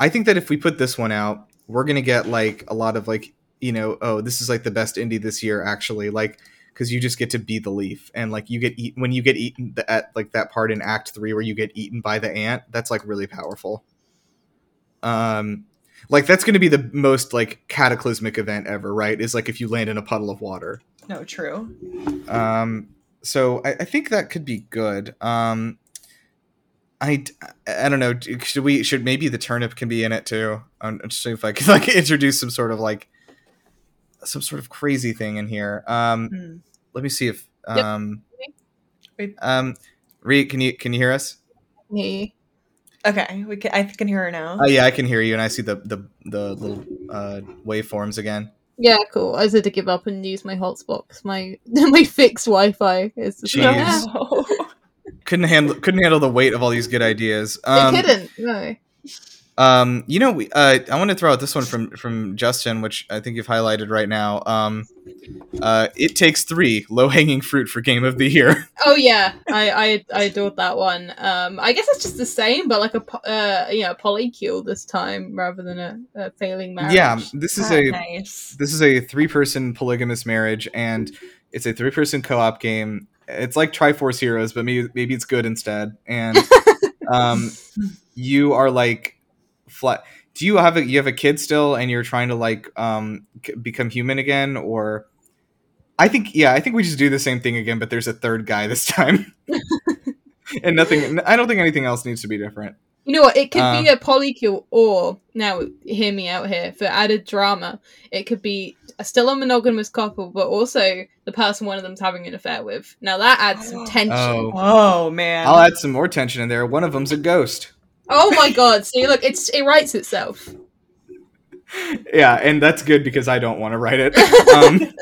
I think that if we put this one out, we're gonna get like a lot of like you know, oh, this is like the best indie this year actually, like because you just get to be the leaf and like you get eat when you get eaten at like that part in Act Three where you get eaten by the ant. That's like really powerful. Um, like that's going to be the most like cataclysmic event ever right is like if you land in a puddle of water No, true. um so i, I think that could be good um I, I don't know should we should maybe the turnip can be in it too i'm just seeing if i can like introduce some sort of like some sort of crazy thing in here um Hmm. let me see if um Wait. um Ree, can you can you hear us Hear you. Okay, we can. I can hear her now. oh yeah i can hear you and i see the the, the little uh waveforms again Yeah, cool. I just had to give up and use my hotspot 'cause my my fixed Wi-Fi is just Jeez. like, No. couldn't handle couldn't handle the weight of all these good ideas um it couldn't. No. Um, you know, we, uh, I want to throw out this one from from Justin, which I think you've highlighted right now. Um, uh, it takes three low hanging fruit for game of the year. Oh yeah, I, I I adored that one. Um, I guess it's just the same, but like a uh, you know, polycule this time rather than a, a failing marriage. yeah, this is Ah, a nice. this is a three person polygamous marriage, and it's a three person co op game. It's like Triforce Heroes, but maybe maybe it's good instead. And um, you are like flat. Do you have a you have a kid still, and you're trying to like um c- become human again, or? I think yeah, I think we just do the same thing again, but there's a third guy this time, and nothing. I don't think anything else needs to be different. You know what? It could be Uh. a polycule, or now hear me out here for added drama. It could be a still a monogamous couple, but also the person one of them's having an affair with. Now that adds some tension. Oh, Oh man. I'll add some more tension in there. One of them's a ghost. Oh my god! See, look, it's it writes itself. Yeah, and that's good because I don't want to write it. Um,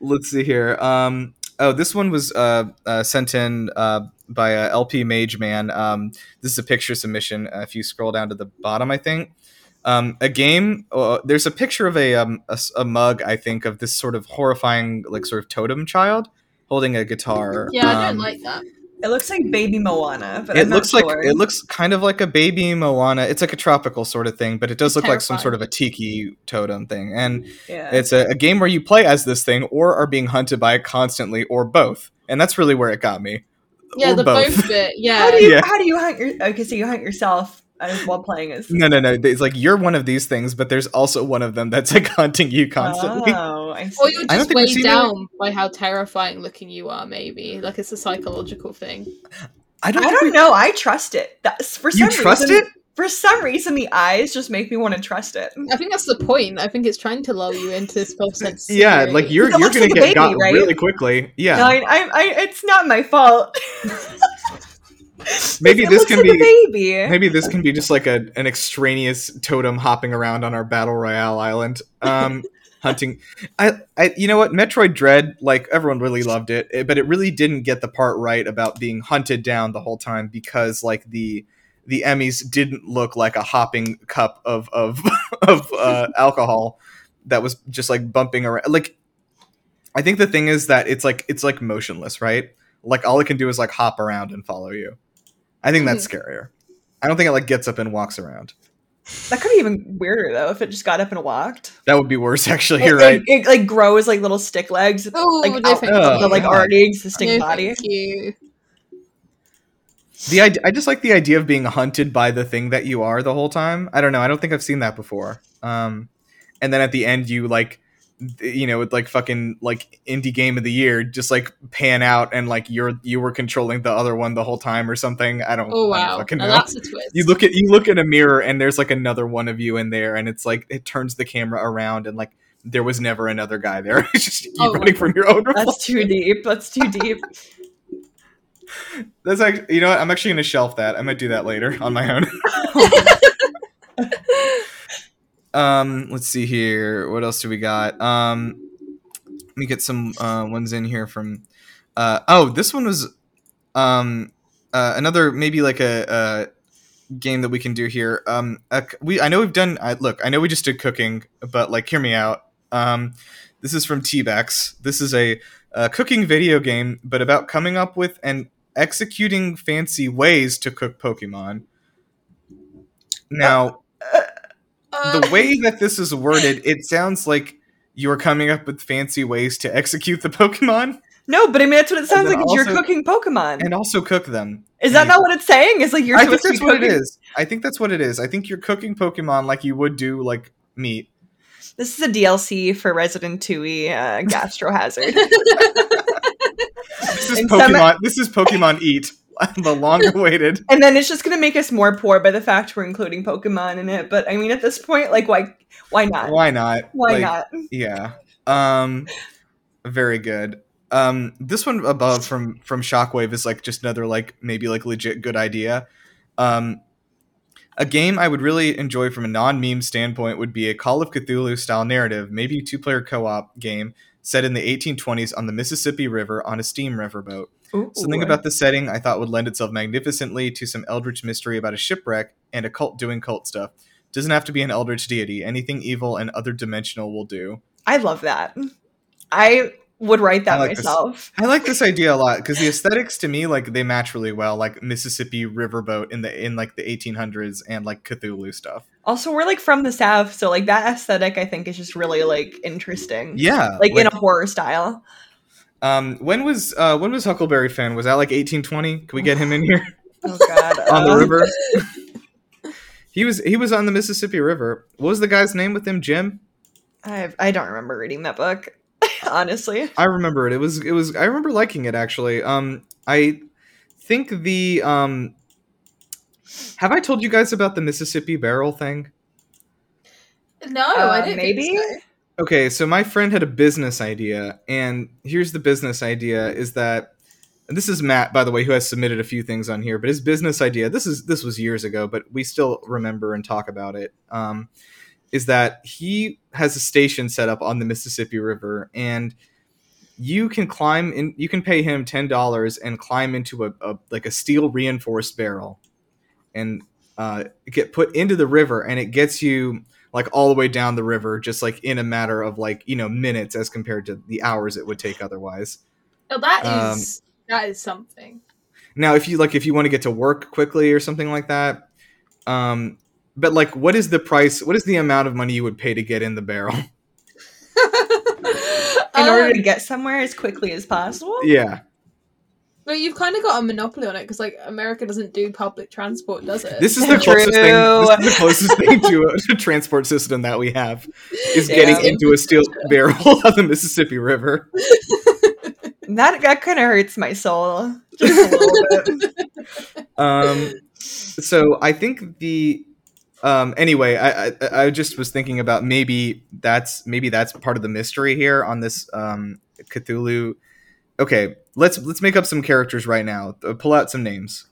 let's see here. Um, oh, this one was uh, uh, sent in uh, by uh, LP Mage Man. Um, this is a picture submission. Uh, if you scroll down to the bottom, I think. Um, a game. Uh, there's a picture of a, um, a a mug, I think, of this sort of horrifying, like sort of totem child holding a guitar. Yeah, I Um, don't like that. It looks like baby Moana, but it I'm not looks like sure. it looks kind of like a baby Moana. It's like a tropical sort of thing, but it does look like some sort of a tiki totem thing. And yeah. it's a, a game where you play as this thing or are being hunted by it constantly or both. And that's really where it got me. Yeah, or the both, bit. Yeah. how do you Yeah. how do you hunt your okay? So you hunt yourself as while playing as No, no, no. It's like you're one of these things, but there's also one of them that's like haunting you constantly. Oh, I see. Or you're don't just think I've weighed seen that. down by how terrifying looking you are, maybe. Like it's a psychological thing. I don't, I don't we- know. I trust it. That's for some You trust reason, it? For some reason, the eyes just make me want to trust it. I think that's the point. I think it's trying to lull you into this false sense. Yeah, like you're you're gonna like get baby, got right? really quickly. Yeah, No, I, I, I, it's not my fault. maybe this can be baby. maybe this can be just like a an extraneous totem hopping around on our battle royale island. Um, hunting. I, I, you know what? Metroid Dread, like everyone really loved it, eh, but it really didn't get the part right about being hunted down the whole time because like the the E.M.M.I.s didn't look like a hopping cup of of of uh, alcohol that was just like bumping around. Like, I think the thing is that it's like it's like motionless, right? Like all it can do is like hop around and follow you. I think that's scarier. I don't think it like gets up and walks around. That could be even weirder though if it just got up and walked. That would be worse, actually. It, You're right. it, it, like grows like little stick legs, Oh, like out thank Oh, of the like God. already existing no, body. thank you. The idea, I just like the idea of being hunted by the thing that you are the whole time. I don't know. I don't think I've seen that before. Um, and then at the end, you like, th- you know, with like fucking like indie game of the year, just like pan out and like you're you were controlling the other one the whole time or something. I don't. Oh don't wow, fucking now know. that's a twist. You look at you look in a mirror and there's like another one of you in there, and it's like it turns the camera around and like there was never another guy there. it's just you Oh running from your own. That's too deep. That's too deep. That's actually, you know what? I'm actually gonna shelf that. I might do that later on my own. Um, let's see here. What else do we got? Um, let me get some uh, ones in here from. Uh, oh, this one was um uh, another maybe like a, a game that we can do here. Um, we I know we've done. I, look, I know we just did cooking, but like, hear me out. Um, this is from T-Bex. This is a, a cooking video game, but about coming up with and executing fancy ways to cook Pokemon. Now, Uh, the way that this is worded, it sounds like you are coming up with fancy ways to execute the Pokemon No, but I mean that's what it sounds like. Is you're cooking Pokemon. and also cook them. is that not what it's saying? Is like you're I think that's what it cooking. is. I think that's what it is. I think you're cooking Pokemon like you would do like meat. This is a DLC for Resident Tui uh, Gastro Hazard. This is And Pokemon. this is Pokemon Eat, the long-awaited. and then it's just gonna make us more poor by the fact we're including Pokemon in it. But I mean, at this point, like, why, why not? Why not? Why Like, not? Yeah. Um very good. Um this one above from from Shockwave is like just another like maybe like legit good idea. Um a game I would really enjoy from a non-meme standpoint would be a Call of Cthulhu style narrative, maybe two-player co-op game set in the 1820s on the Mississippi River on a steam riverboat. Ooh. Something about the setting I thought would lend itself magnificently to some eldritch mystery about a shipwreck and a cult doing cult stuff. Doesn't have to be an eldritch deity. Anything evil and other dimensional will do. I love that. I would write that I like this. myself. I like this idea a lot because the aesthetics to me like they match really well, like Mississippi riverboat in the in like the 1800s and like Cthulhu stuff. Also, we're like from the south, so like that aesthetic, I think, is just really like interesting. Yeah, like, in a horror style. Um, when was uh when was Huckleberry Finn? Was that like 1820? Can we get him in here? Oh god. on the uh, river. he was he was on the Mississippi River. What was the guy's name with him? Jim. I I don't remember reading that book. Honestly. I remember it. It was it was. I remember liking it actually. Um, I think the um. Have I told you guys about the Mississippi barrel thing? No, Uh, I didn't. maybe? think so. Okay, so my friend had a business idea, and here's the business idea: is that this is Matt, by the way, who has submitted a few things on here. But his business idea this is this was years ago, but we still remember and talk about it. Um, is that he has a station set up on the Mississippi River, and you can climb in. You can pay him ten dollars and climb into a, a like a steel reinforced barrel, and uh, get put into the river, and it gets you like all the way down the river just like in a matter of like you know minutes as compared to the hours it would take otherwise Oh, that Um, is that is something. now if you like if you want to get to work quickly or something like that um but like what is the price what is the amount of money you would pay to get in the barrel In order to Um, get somewhere as quickly as possible. yeah But you've kind of got a monopoly on it because, like, America doesn't do public transport, does it? this is the True. closest thing this is the closest thing to a, to transport system that we have is getting into a steel barrel of the mississippi river That that kind of hurts my soul. Just a little bit. um so i think the um anyway I, I i just was thinking about maybe that's maybe that's part of the mystery here on this um cthulhu okay let's let's make up some characters right now Uh, pull out some names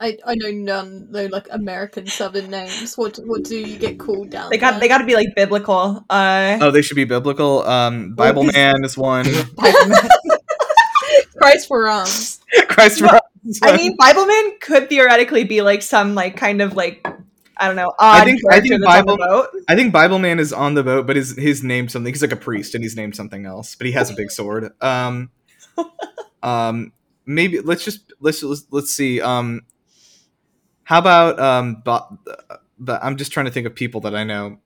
I, I know none, though, like American Southern names. What what do you get called down? They got there? they got to be like biblical. Uh, oh they should be biblical um bible these- man is one Christ for arms. christ for Rock is I mean, Bible Man could theoretically be like some like kind of like I don't know odd think- I think that's on the Bible- I think Bible Man is on the boat, but his his named something. He's like a priest, and he's named something else. But he has a big sword. Um, um, maybe let's just let's let's, let's see. Um, how about um, but, but I'm just trying to think of people that I know. Um,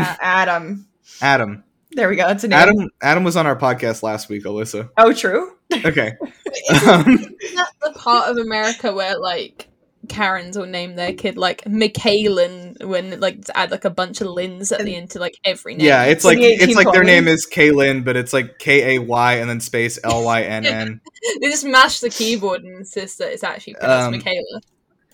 Uh, Adam. Adam. There we go. That's a name. Adam. Adam was on our podcast last week. Alyssa. Oh, true. Okay. Isn't Um, that the part of America where, like, Karens will name their kid, like, Michaelin, when, like, to add, like, a bunch of Lins at the end to, like, every name? yeah, it's like it's like their name is Kaylin, but it's like K A Y and then space L Y N N. They just mash the keyboard and insist that it's actually pronounced Um, Michaela.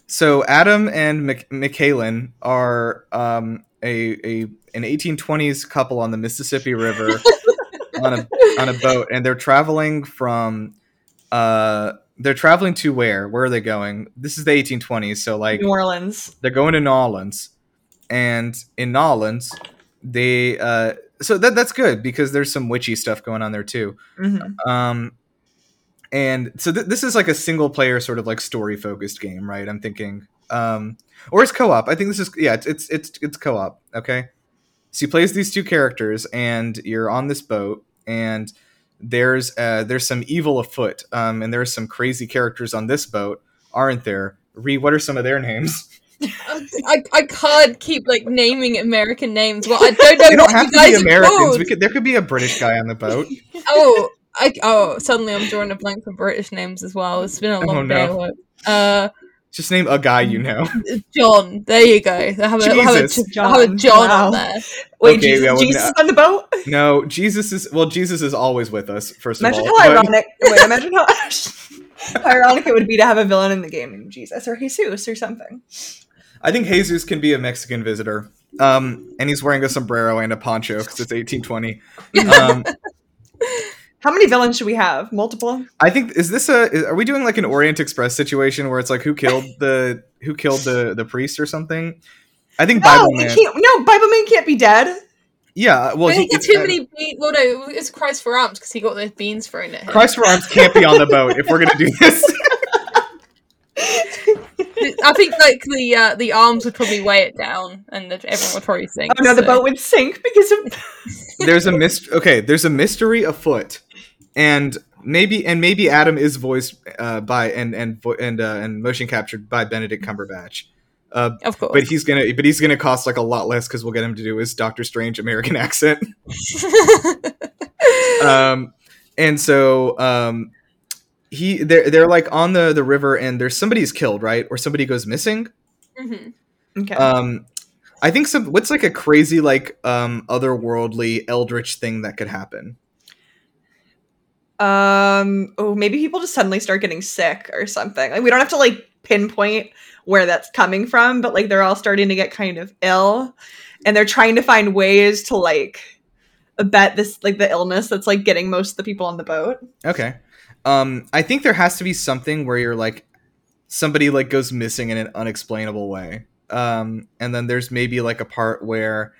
So Adam and Mc- Michaelin are um, a, a an 1820s couple on the Mississippi River on a on a boat, and they're traveling from. Uh, they're traveling to where? Where are they going? This is the 1820s, so like New Orleans. they're going to New Orleans, and in New Orleans, they uh, so that that's good because there's some witchy stuff going on there too. Mhm. Um, and so th- this is like a single player sort of like story focused game, right? I'm thinking, um, or it's co op. I think this is yeah, it's it's it's, it's co op. Okay, so you play as these two characters, and you're on this boat, and there's uh, there's some evil afoot, um, and there's some crazy characters on this boat, aren't there? Ree, what are some of their names? I, I can't keep like naming American names. Well, I don't know They don't what have you to be Americans. We could there could be a British guy on the boat. Oh, I, oh, suddenly I'm drawing a blank for British names as well. It's been a long Oh, day. no. work. Uh, Just name a guy you know. John. There you go. I have a, I have a, Jesus. Have a John. John Wow. on there. Wait, Okay, Jesus, yeah, well, Jesus no. on the boat? No, Jesus is well. Jesus is always with us. First of Imagine all, how But- ironic. Wait, imagine how, how ironic it would be to have a villain in the game named Jesus or Jesus or something. I think Jesus can be a Mexican visitor. Um, and he's wearing a sombrero and a poncho because it's 1820. Um, How many villains should we have? Multiple? I think is this a? Is, are we doing like an Orient Express situation where it's like who killed the who killed the the priest or something? I think No, Bible Man. can't. No, Bible Man can't be dead. Yeah, well, I he, think it's it's- too many beans. Well, no, it's Christ for arms because he got those beans thrown at him. Christ for arms can't be on the boat if we're gonna do this. I think like the uh, the arms would probably weigh it down, and that everyone would probably sink. Oh no, the boat would sink because of. there's a myst- okay there's a mystery afoot and maybe and maybe adam is voiced uh, by and and and uh, and motion captured by benedict cumberbatch uh, Of course. but he's gonna but he's gonna cost like a lot less because we'll get him to do his doctor strange american accent um and so um he they're they're like on the the river and there's somebody's killed right or somebody goes missing. Mhm. Okay. Um, I think some what's like a crazy like um otherworldly eldritch thing that could happen. Um. Oh, maybe people just suddenly start getting sick or something. Like we don't have to like pinpoint where that's coming from, but like they're all starting to get kind of ill, and they're trying to find ways to like abet this like the illness that's like getting most of the people on the boat. Okay. Um, I think there has to be something where you're like somebody like goes missing in an unexplainable way. Um, and then there's maybe like a part where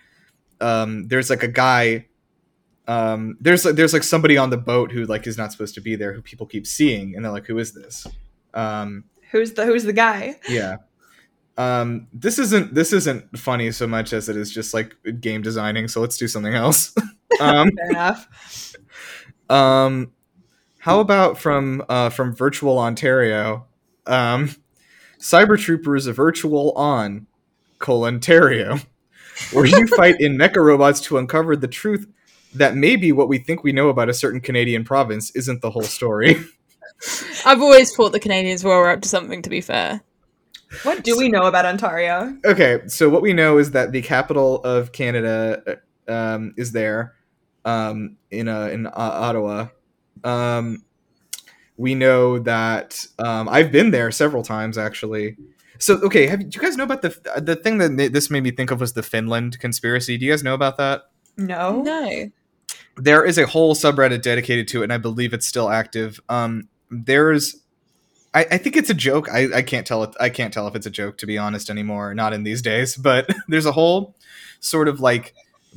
um there's like a guy um there's like there's like somebody on the boat who like is not supposed to be there who people keep seeing and they're like who is this um Who's the Who's the guy? yeah um this isn't this isn't funny so much as it is just like game designing so let's do something else um Fair enough. um how about from uh from virtual ontario um cyber troopers virtual on colon Ontario, where you fight in mecha robots to uncover the truth that maybe what we think we know about a certain canadian province isn't the whole story I've always thought the Canadians were up to something. To be fair, What do we know about Ontario? okay so what we know is that the capital of canada uh, um, is there um, in uh, in uh, ottawa um, we know that um, i've been there several times actually so okay have do you guys know about the the thing that this made me think of was the finland conspiracy do you guys know about that No. no. There is a whole subreddit dedicated to it and i believe it's still active um there's I, I think it's a joke I, I can't tell it i can't tell if it's a joke to be honest anymore not in these days but there's a whole sort of like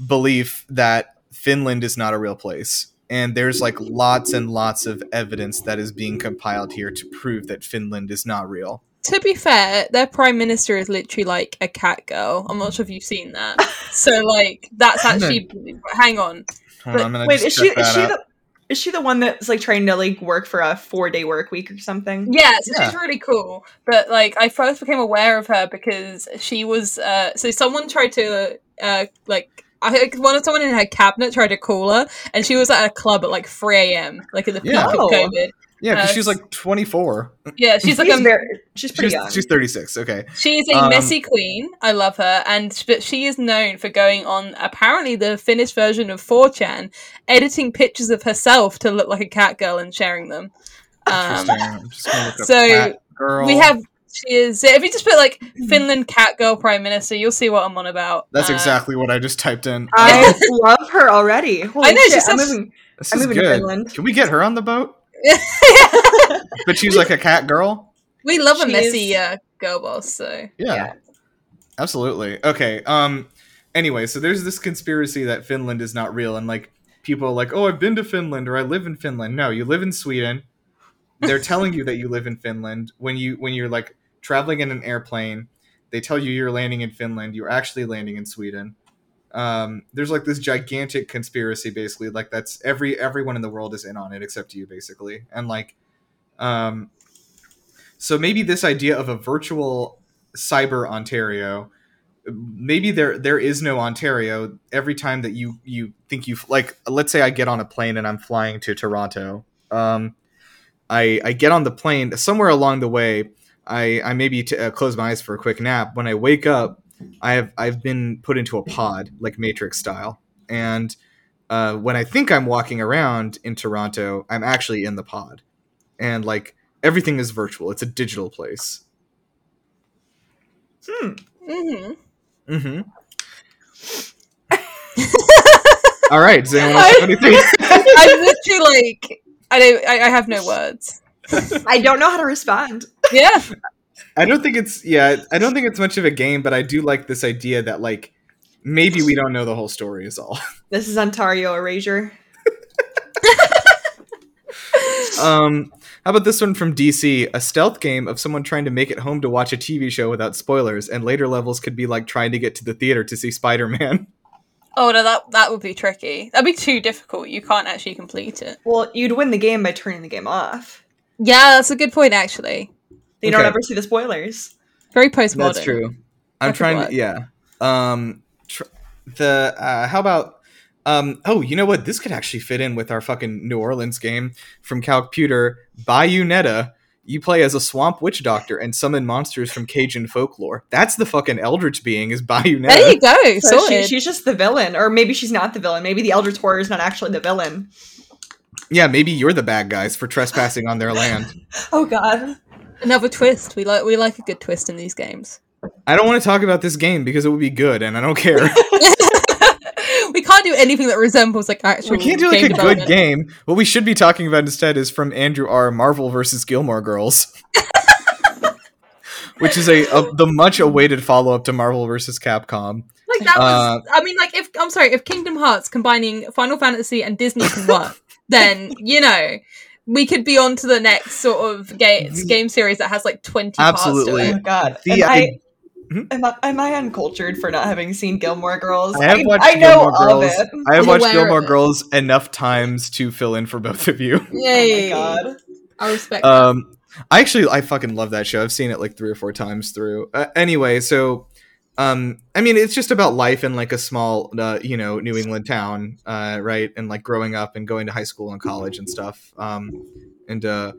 belief that finland is not a real place and there's like lots and lots of evidence that is being compiled here to prove that finland is not real To be fair, their prime minister is literally like a cat girl. I'm not sure if you've seen that. So like that's actually hang on. Hold But on, wait, is she is she out. the is she the one that's like trying to like work for a four day work week or something? Yeah, so Yeah. she's really cool. But like I first became aware of her because she was uh so someone tried to uh like I think one of someone in her cabinet tried to call her and she was at a club at like 3 a.m. like in the peak Yeah. of Oh. COVID. Yeah 'cause uh, she's like 24 Yeah, she's like she's, a very, she's pretty she's, young. she's 36 okay She's a Um, messy queen. I love her, and but she is known for going on apparently the Finnish version of 4chan, editing pictures of herself to look like a cat girl and sharing them. Um, Interesting. I'm just gonna look up so, we have she is. If you just put like Finland cat girl prime minister, you'll see what I'm on about. That's Uh, exactly what I just typed in. I love her already. Holy I know, she shit, I'm sounds- moving. this I'm is moving to good. Finland. Can we get her on the boat? But she's like a cat girl. we love a She messy is- uh, girl boss. So Yeah, Yeah. absolutely. Okay. Um. Anyway, so there's this conspiracy that Finland is not real, and like people are like, "Oh, I've been to Finland," or "I live in Finland." No, you live in Sweden. They're telling you that you live in Finland when you when you're like traveling in an airplane. They tell you you're landing in Finland. You're actually landing in Sweden. Um, there's like this gigantic conspiracy, basically. Like that's every everyone in the world is in on it except you, basically. And like, um, so maybe this idea of a virtual cyber Ontario, maybe there there is no Ontario. Every time that you you think you like, let's say I get on a plane and I'm flying to Toronto. Um, I I get on the plane somewhere along the way. I I maybe t- uh, close my eyes for a quick nap. When I wake up, I have I've been put into a pod like Matrix style, and uh, when I think I'm walking around in Toronto, I'm actually in the pod, and like everything is virtual. It's a digital place. Hmm. hmm Mm-hmm. All right. Does anyone else have anything? I'm literally like I don't. I, I have no words. I don't know how to respond. Yeah. I don't think it's yeah. I don't think it's much of a game, but I do like this idea that like maybe we don't know the whole story is all. This is Ontario Erasure. Um, how about this one from DC? A stealth game of someone trying to make it home to watch a TV show without spoilers, and later levels could be like trying to get to the theater to see Spider Man. Oh no, that that would be tricky. That'd be too difficult. You can't actually complete it. Well, you'd win the game by turning the game off. Yeah, that's a good point. Actually, You don't ever see the spoilers. very postmodern. That's true. I'm That could trying to yeah. Um, tr- the uh, how about Um, oh, you know what? This could actually fit in with our fucking New Orleans game from Calcputer. Bayonetta. You play as a swamp witch doctor and summon monsters from Cajun folklore. That's the fucking eldritch being is Bayonetta. There you go. So she, she's just the villain, or maybe she's not the villain. Maybe the Eldritch Horror is not actually the villain. Yeah, maybe you're the bad guys for trespassing on their land. Oh God. Another twist. We like we like a good twist in these games. I don't want to talk about this game because it would be good, and I don't care. we can't do anything that resembles like actual. we can't do like a good game. What we should be talking about instead is from Andrew R. Marvel versus Gilmore Girls, which is a, a the much awaited follow up to Marvel versus Capcom. Like that Uh, was. I mean, like if I'm sorry, if Kingdom Hearts combining Final Fantasy and Disney can work, then you know we could be on to the next sort of game game series that has like 20 Absolutely. parts Oh to my it. God. The am, I, Mhm. am, I, am I uncultured for not having seen Gilmore Girls? I have watched I know Gilmore of Girls. it. I have watched aware Gilmore. Girls enough times to fill in for both of you. Yay! Oh my God. I respect. that. Um, I actually I fucking love that show. I've seen it like three or four times through. Uh, anyway, so um, I mean, it's just about life in like a small, uh, you know, New England town, uh, right? And like growing up and going to high school and college and stuff. Um, and uh,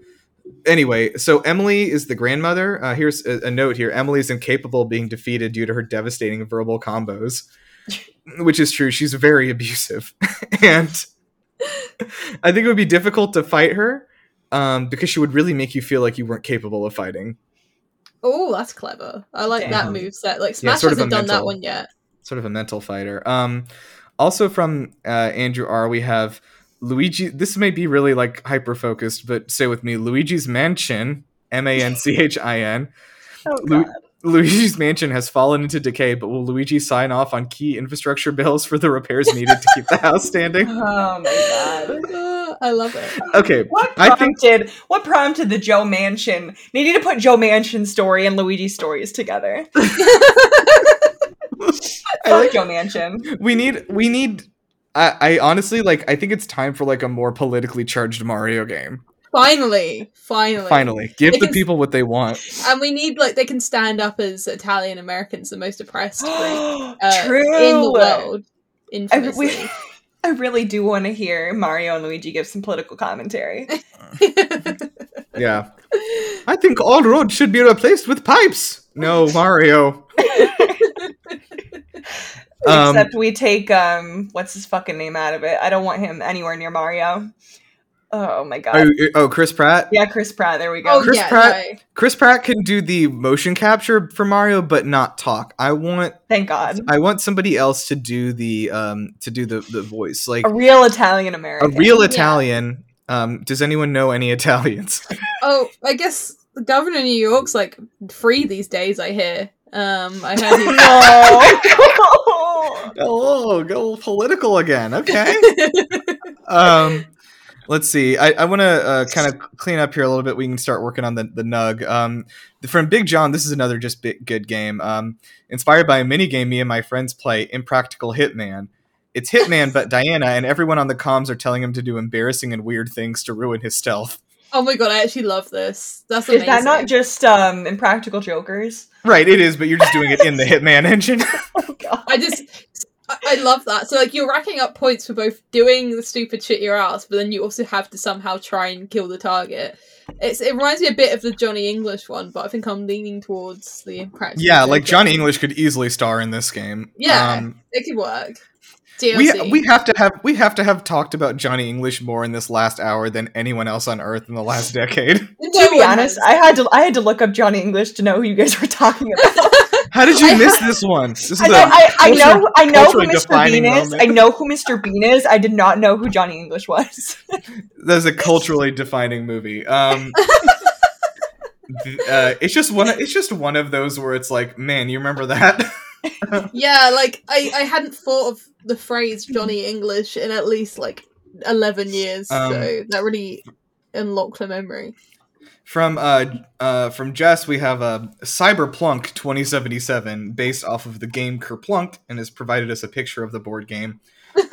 anyway, so Emily is the grandmother. Uh, here's a, a note here: Emily is incapable of being defeated due to her devastating verbal combos, which is true. She's very abusive, and I think it would be difficult to fight her um, because she would really make you feel like you weren't capable of fighting. Oh, that's clever. I like that move set. Like Yeah, Smash sort of hasn't done that one yet. Sort of a mental fighter. Um, also from uh, Andrew R, we have Luigi. This may be really like hyper focused, but say with me, Luigi's Mansion, M A N C H I N. Oh Lu-. Luigi's mansion has fallen into decay, but will Luigi sign off on key infrastructure bills for the repairs needed to keep the house standing? Oh my God. I love it. Okay, What I think prompted what prompted the Joe Manchin? They need to put Joe Manchin story and Luigi stories together. I like Joe Manchin. we need we need. I, I honestly like. I think it's time for like a more politically charged Mario game. Finally, finally, Finally, give They the can- people what they want. And we need like they can stand up as Italian Americans, the most oppressed group uh, in the world. I, Infamously. we, I really do want to hear Mario and Luigi give some political commentary. Yeah, I think all roads should be replaced with pipes. No, Mario. Um, Except we take um what's his fucking name out of it. I don't want him anywhere near Mario. Oh my god. oh, oh, Chris Pratt. yeah, Chris Pratt, there we go. oh Chris yeah, Pratt- no. Chris Pratt can do the motion capture for Mario, but not talk. I want Thank God. I want somebody else to do the um to do the the voice like A real Italian American. a American. real Yeah. Italian. Um, does anyone know any Italians? Oh, I guess the governor of New York's like free these days. I hear. Um, I heard no. oh, go political again. Okay. um, let's see. I, I want to uh, kind of clean up here a little bit. We can start working on the the nug. Um, from Big John, this is another just big, good game. Um, inspired by a mini game me and my friends play, Impractical Hitman. It's Hitman, but Diana and everyone on the comms are telling him to do embarrassing and weird things to ruin his stealth. oh my god, I actually love this. That's Is that not just um impractical jokers? Right, it is, but you're just doing it in the Hitman engine. Oh god. I just. I- I love that. So, like, you're racking up points for both doing the stupid shit your ass, but then you also have to somehow try and kill the target. It's it reminds me a bit of the Johnny English one, but I think I'm leaning towards the impractical. yeah, like Johnny English could easily star in this game. Yeah. Um, It could work. we we have to have we have to have talked about Johnny English more in this last hour than anyone else on Earth in the last decade. to be honest, I had to I had to look up Johnny English to know who you guys were talking about. How did you I miss this one? This is I know, a I, I know, I know who Mr. defining Bean is. moment. I know who Mr. Bean is. I did not know who Johnny English was. that's a culturally defining movie. Um, th- uh, it's just one. It's just one of those where it's like, man, you remember that? yeah, like I, I hadn't thought of the phrase Johnny English in at least like eleven years, Um, so that really unlocked a memory. From uh, uh, from Jess, we have a Cyberplunk 2077 based off of the game Kerplunk, and has provided us a picture of the board game.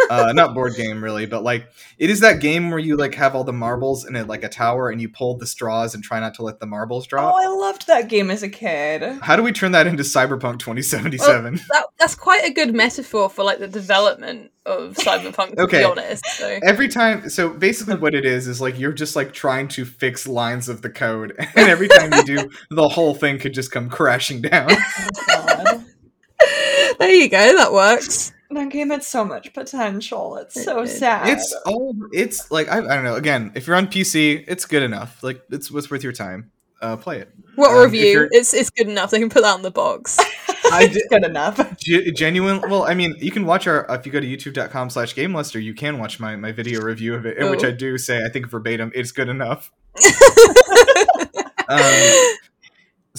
Uh, not board game really, but like it is that game where you like have all the marbles in a, like a tower and you pull the straws and try not to let the marbles drop. Oh, I loved that game as a kid. How do we turn that into Cyberpunk 2077? That, that's quite a good metaphor for like the development of cyberpunk. To Okay. be honest, so. every time so basically what it is is like you're just like trying to fix lines of the code and every time you do the whole thing could just come crashing down God. there you go. That works. That game had so much potential. It's so It sad. it's all it's like I, I don't know again if you're on pc it's good enough like it's what's worth your time uh play it What Um, review? It's it's good enough. They can put that on the box. I it's did- good enough. Ge- genuine well i mean you can watch our if you go to youtube.com slash game luster you can watch my my video review of it in which Oh. i do say i think verbatim it's good enough um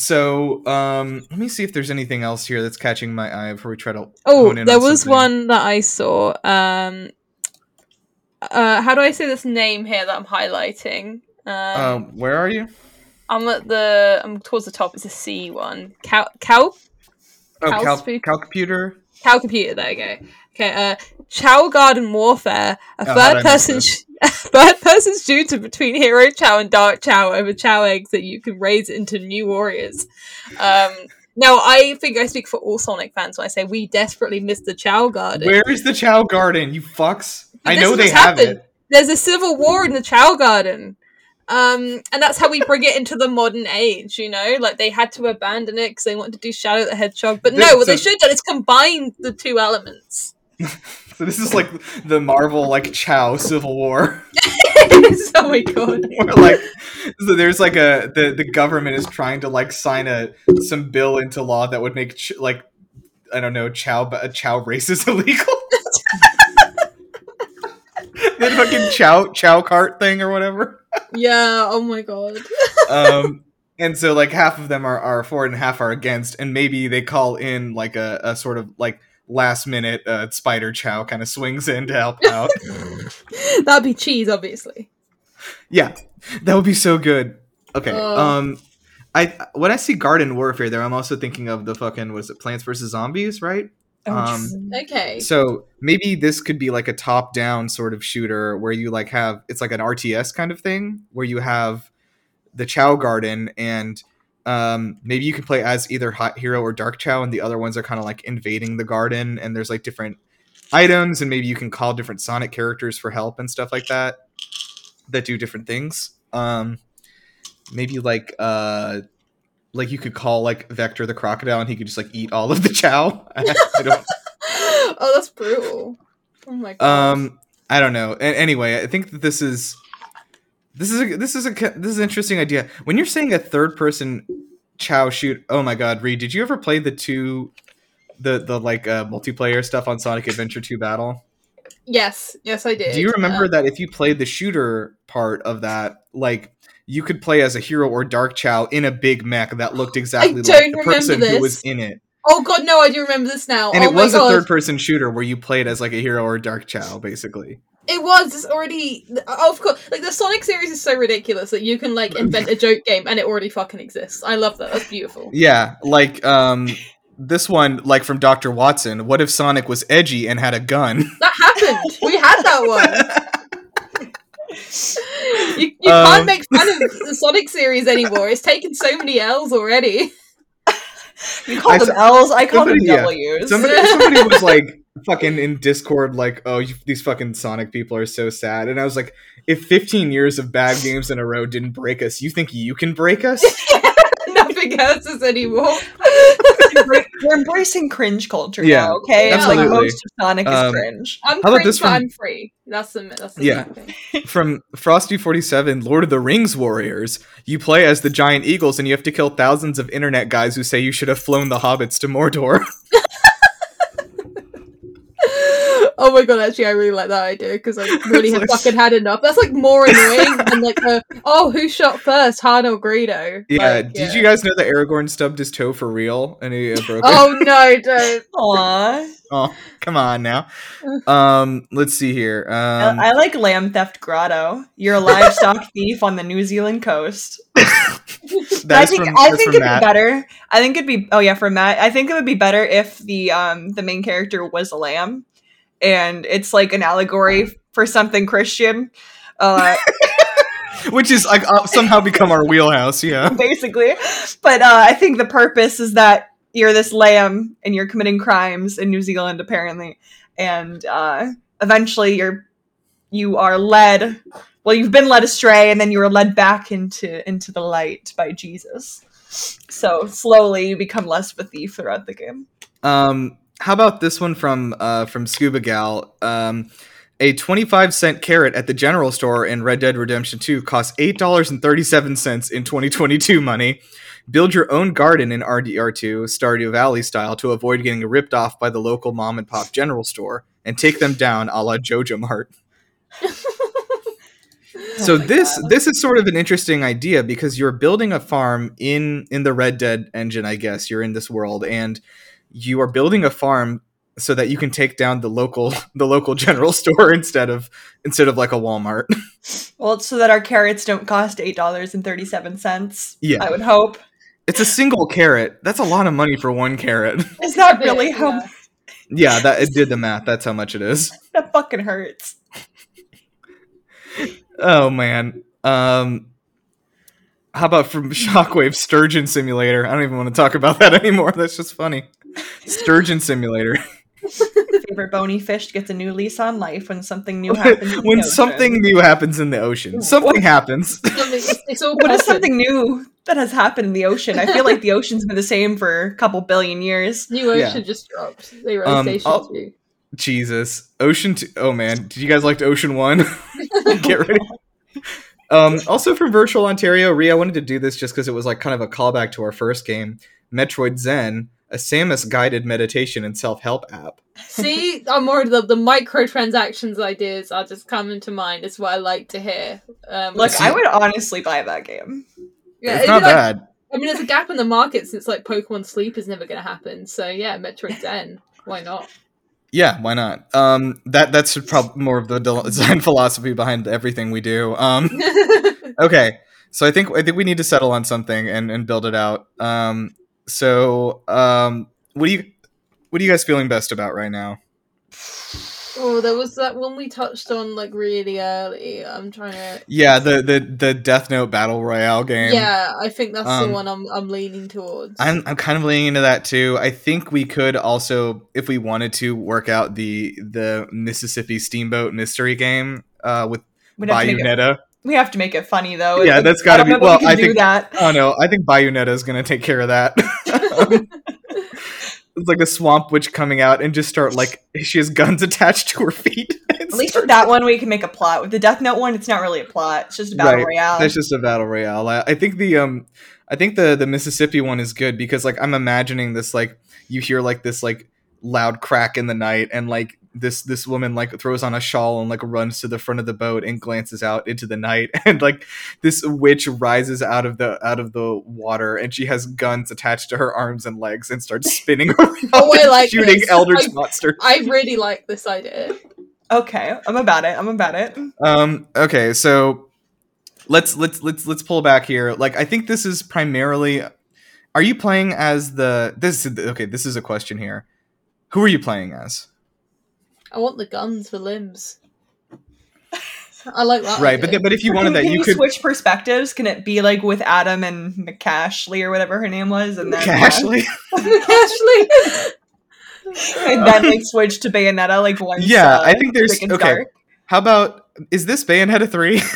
so um let me see if there's anything else here that's catching my eye before we try to Oh, there on was something. one that I saw. Um, uh, how do I say this name here that I'm highlighting? Um, um where are you I'm at the. I'm towards the top. It's a C one. Cow, cow, oh food. cal computer cow computer. There you go. Okay. Uh, Chao Garden Warfare. A Oh, third-person. Sh- third person shooter between Hero Chao and Dark Chao over Chao eggs that you can raise into new warriors. Um. Now, I think I speak for all Sonic fans when I say we desperately miss the Chao Garden. where's the chao garden you fucks But i know they have happened. it there's a civil war in the Chao Garden. Um, and that's how we bring it into the modern age, you know? Like, they had to abandon it because they wanted to do Shadow the Hedgehog. But no, what they should have done is combine the two elements. so this is like the marvel like chao civil war oh my god. Like so there's like a the, the government is trying to like sign a some bill into law that would make ch- like I don't know chao a chao races illegal. that fucking chao chao cart thing or whatever. Yeah, oh my god. Um and so like half of them are, are for it and half are against and maybe they call in like a, a sort of like last minute uh, spider chao kind of swings in to help out. That'd be cheese, obviously. Yeah, that would be so good. Okay. Oh. Um, I when I see Garden Warfare there, I'm also thinking of the fucking was it Plants vs Zombies, right? Oh, Um. Okay. So maybe this could be like a top-down sort of shooter where you like have it's like an RTS kind of thing where you have the Chao Garden and um, maybe you can play as either Hot Hero or Dark Chao, and the other ones are kind of like invading the garden, and there's like different items, and maybe you can call different Sonic characters for help and stuff like that that do different things. Um, maybe like uh, like you could call like Vector the crocodile, and he could just like eat all of the Chao. I don't oh, that's brutal. Oh my god. um i don't know anyway i think that this is this is a this is a this is an interesting idea. When you're saying a third person chao shoot oh my god reed did you ever play the two the the like uh, multiplayer stuff on sonic adventure 2 battle? Yes, yes, I did. do you remember Uh, that if you played the shooter part of that like you could play as a hero or dark chao in a big mech that looked exactly like the person who was in it? Oh god, no, I do remember this now. and oh it was a third person shooter where you played as like a hero or dark chao basically It was. It's already. oh, Of course, like the Sonic series is so ridiculous that you can like invent a joke game and it already fucking exists. I love that. That's beautiful. Yeah, like um this one like from Dr. Watson, what if Sonic was edgy and had a gun? That happened. We had that one. You, you Um, can't make fun of the Sonic series anymore. It's taken so many L's already. You call I them saw- L's, I call them somebody- yeah. W's. Somebody somebody was like fucking in Discord like, "Oh, you, these fucking Sonic people are so sad." And I was like, "If 15 years of bad games in a row didn't break us, you think you can break us?" Nothing else is anymore. We're we're embracing cringe culture Yeah, now, okay? It's like most of Sonic is Um, cringe. I'm How about cringe, this from- I'm free. That's the that's the Yeah. thing. From Frosty47, Lord of the Rings Warriors, you play as the giant eagles and you have to kill thousands of internet guys who say you should have flown the hobbits to Mordor. Oh my god, actually, I really like that idea because I really have like- fucking had enough. That's like more annoying than like the oh, who shot first, Han or Greedo? Yeah, Like, did you guys know that Aragorn stubbed his toe for real and he uh, broke? Oh no, don't. Aw. Oh, come on now. Um, let's see here. Um, I, I like Lamb Theft Grotto. You're a livestock thief on the New Zealand coast. that's I think from, I think it'd Matt. be better. I think it'd be oh yeah for Matt. I think it would be better if the um the main character was a lamb, and it's like an allegory for something Christian. Uh, which is like uh, somehow become our wheelhouse. Yeah. basically. But uh, I think the purpose is that you're this lamb and you're committing crimes in New Zealand, apparently, and uh, eventually you're you are led. Well, you've been led astray, and then you are led back into into the light by Jesus. So slowly, you become less of a thief throughout the game. Um, how about this one from uh, from Scuba Gal? Um, a 25 cent carrot at the general store in Red Dead Redemption 2 costs $8.37 in 2022 money. Build your own garden in RDR2, Stardew Valley style, to avoid getting ripped off by the local mom and pop general store and take them down a la Jojo Mart. so Oh this God. this is sort of an interesting idea because you're building a farm in in the Red Dead engine, I guess. You're in this world and you are building a farm so that you can take down the local the local general store instead of instead of like a Walmart. Well, it's so that our carrots don't cost eight dollars and thirty seven cents. Yeah. I would hope. It's a single carrot. That's a lot of money for one carrot. Is that really how Yeah. yeah, that it did the math. That's how much it is. that fucking hurts? Oh man. Um how about from Shockwave Sturgeon Simulator? I don't even want to talk about that anymore. That's just funny. Sturgeon Simulator. Favorite bony fish gets a new lease on life when something new happens. in the when ocean. something new happens in the ocean. Something happens. Something- it's, it's What is something new that has happened in the ocean? I feel like the ocean's been the same for a couple billion years. New Yeah. Ocean just dropped. Zero Um, Station I'll- 2. Jesus. Ocean Oh man. Did you guys like Ocean One? Get ready. Um, also from Virtual Ontario, Rhea, I wanted to do this just because it was like kind of a callback to our first game, Metroid Zen, a Samus guided meditation and self help app. See, I'm more the the microtransactions ideas are just coming to mind. Is what I like to hear. Um, Look, See- I would honestly buy that game. yeah, it's not be like- bad. I mean, there's a gap in the market since like Pokemon Sleep is never going to happen. So yeah, Metroid Zen. Why not? Yeah, why not? Um, that that's probably more of the design philosophy behind everything we do. Um, okay, so I think I think we need to settle on something and and build it out. Um, so um, what do you what are you guys feeling best about right now? oh, there was that one we touched on like really early. I'm trying to. Yeah, the the the Death Note battle royale game. Yeah, I think that's Um, the one I'm I'm leaning towards. I'm I'm kind of leaning into that too. I think we could also, if we wanted to, work out the the Mississippi Steamboat mystery game uh, with We'd have, to make it, Bayonetta. we have to make it funny though. Yeah, Like, that's I gotta be- know well, we can I do think- that. Oh no, I think Bayonetta is gonna take care of that. it's like a swamp witch coming out and just start like she has guns attached to her feet. At least with that one, we can make a plot. With the Death Note one, it's not really a plot. It's just a battle Right. royale. That's just a battle royale. I, I think the um, I think the the Mississippi one is good because like I'm imagining this like you hear like this like loud crack in the night and like this this woman like throws on a shawl and like runs to the front of the boat and glances out into the night and like this witch rises out of the out of the water and she has guns attached to her arms and legs and starts spinning around Oh, I and like shooting this. eldritch I- monsters. I really like this idea. okay, I'm about it. I'm about it. Um. Okay. So let's let's let's let's pull back here. Like, I think this is primarily. Are you playing as the this? Okay, this is a question here. Who are you playing as? I want the guns for limbs. I like that. Right, but idea. th- but if you wanted that, can you you could. switch perspectives? Can it be like with Adam and McCashley or whatever her name was, and then Ashley. Ashley. and then like switch to Bayonetta like once. Yeah, uh, I think there's okay. Stark? How about is this Bayonetta three?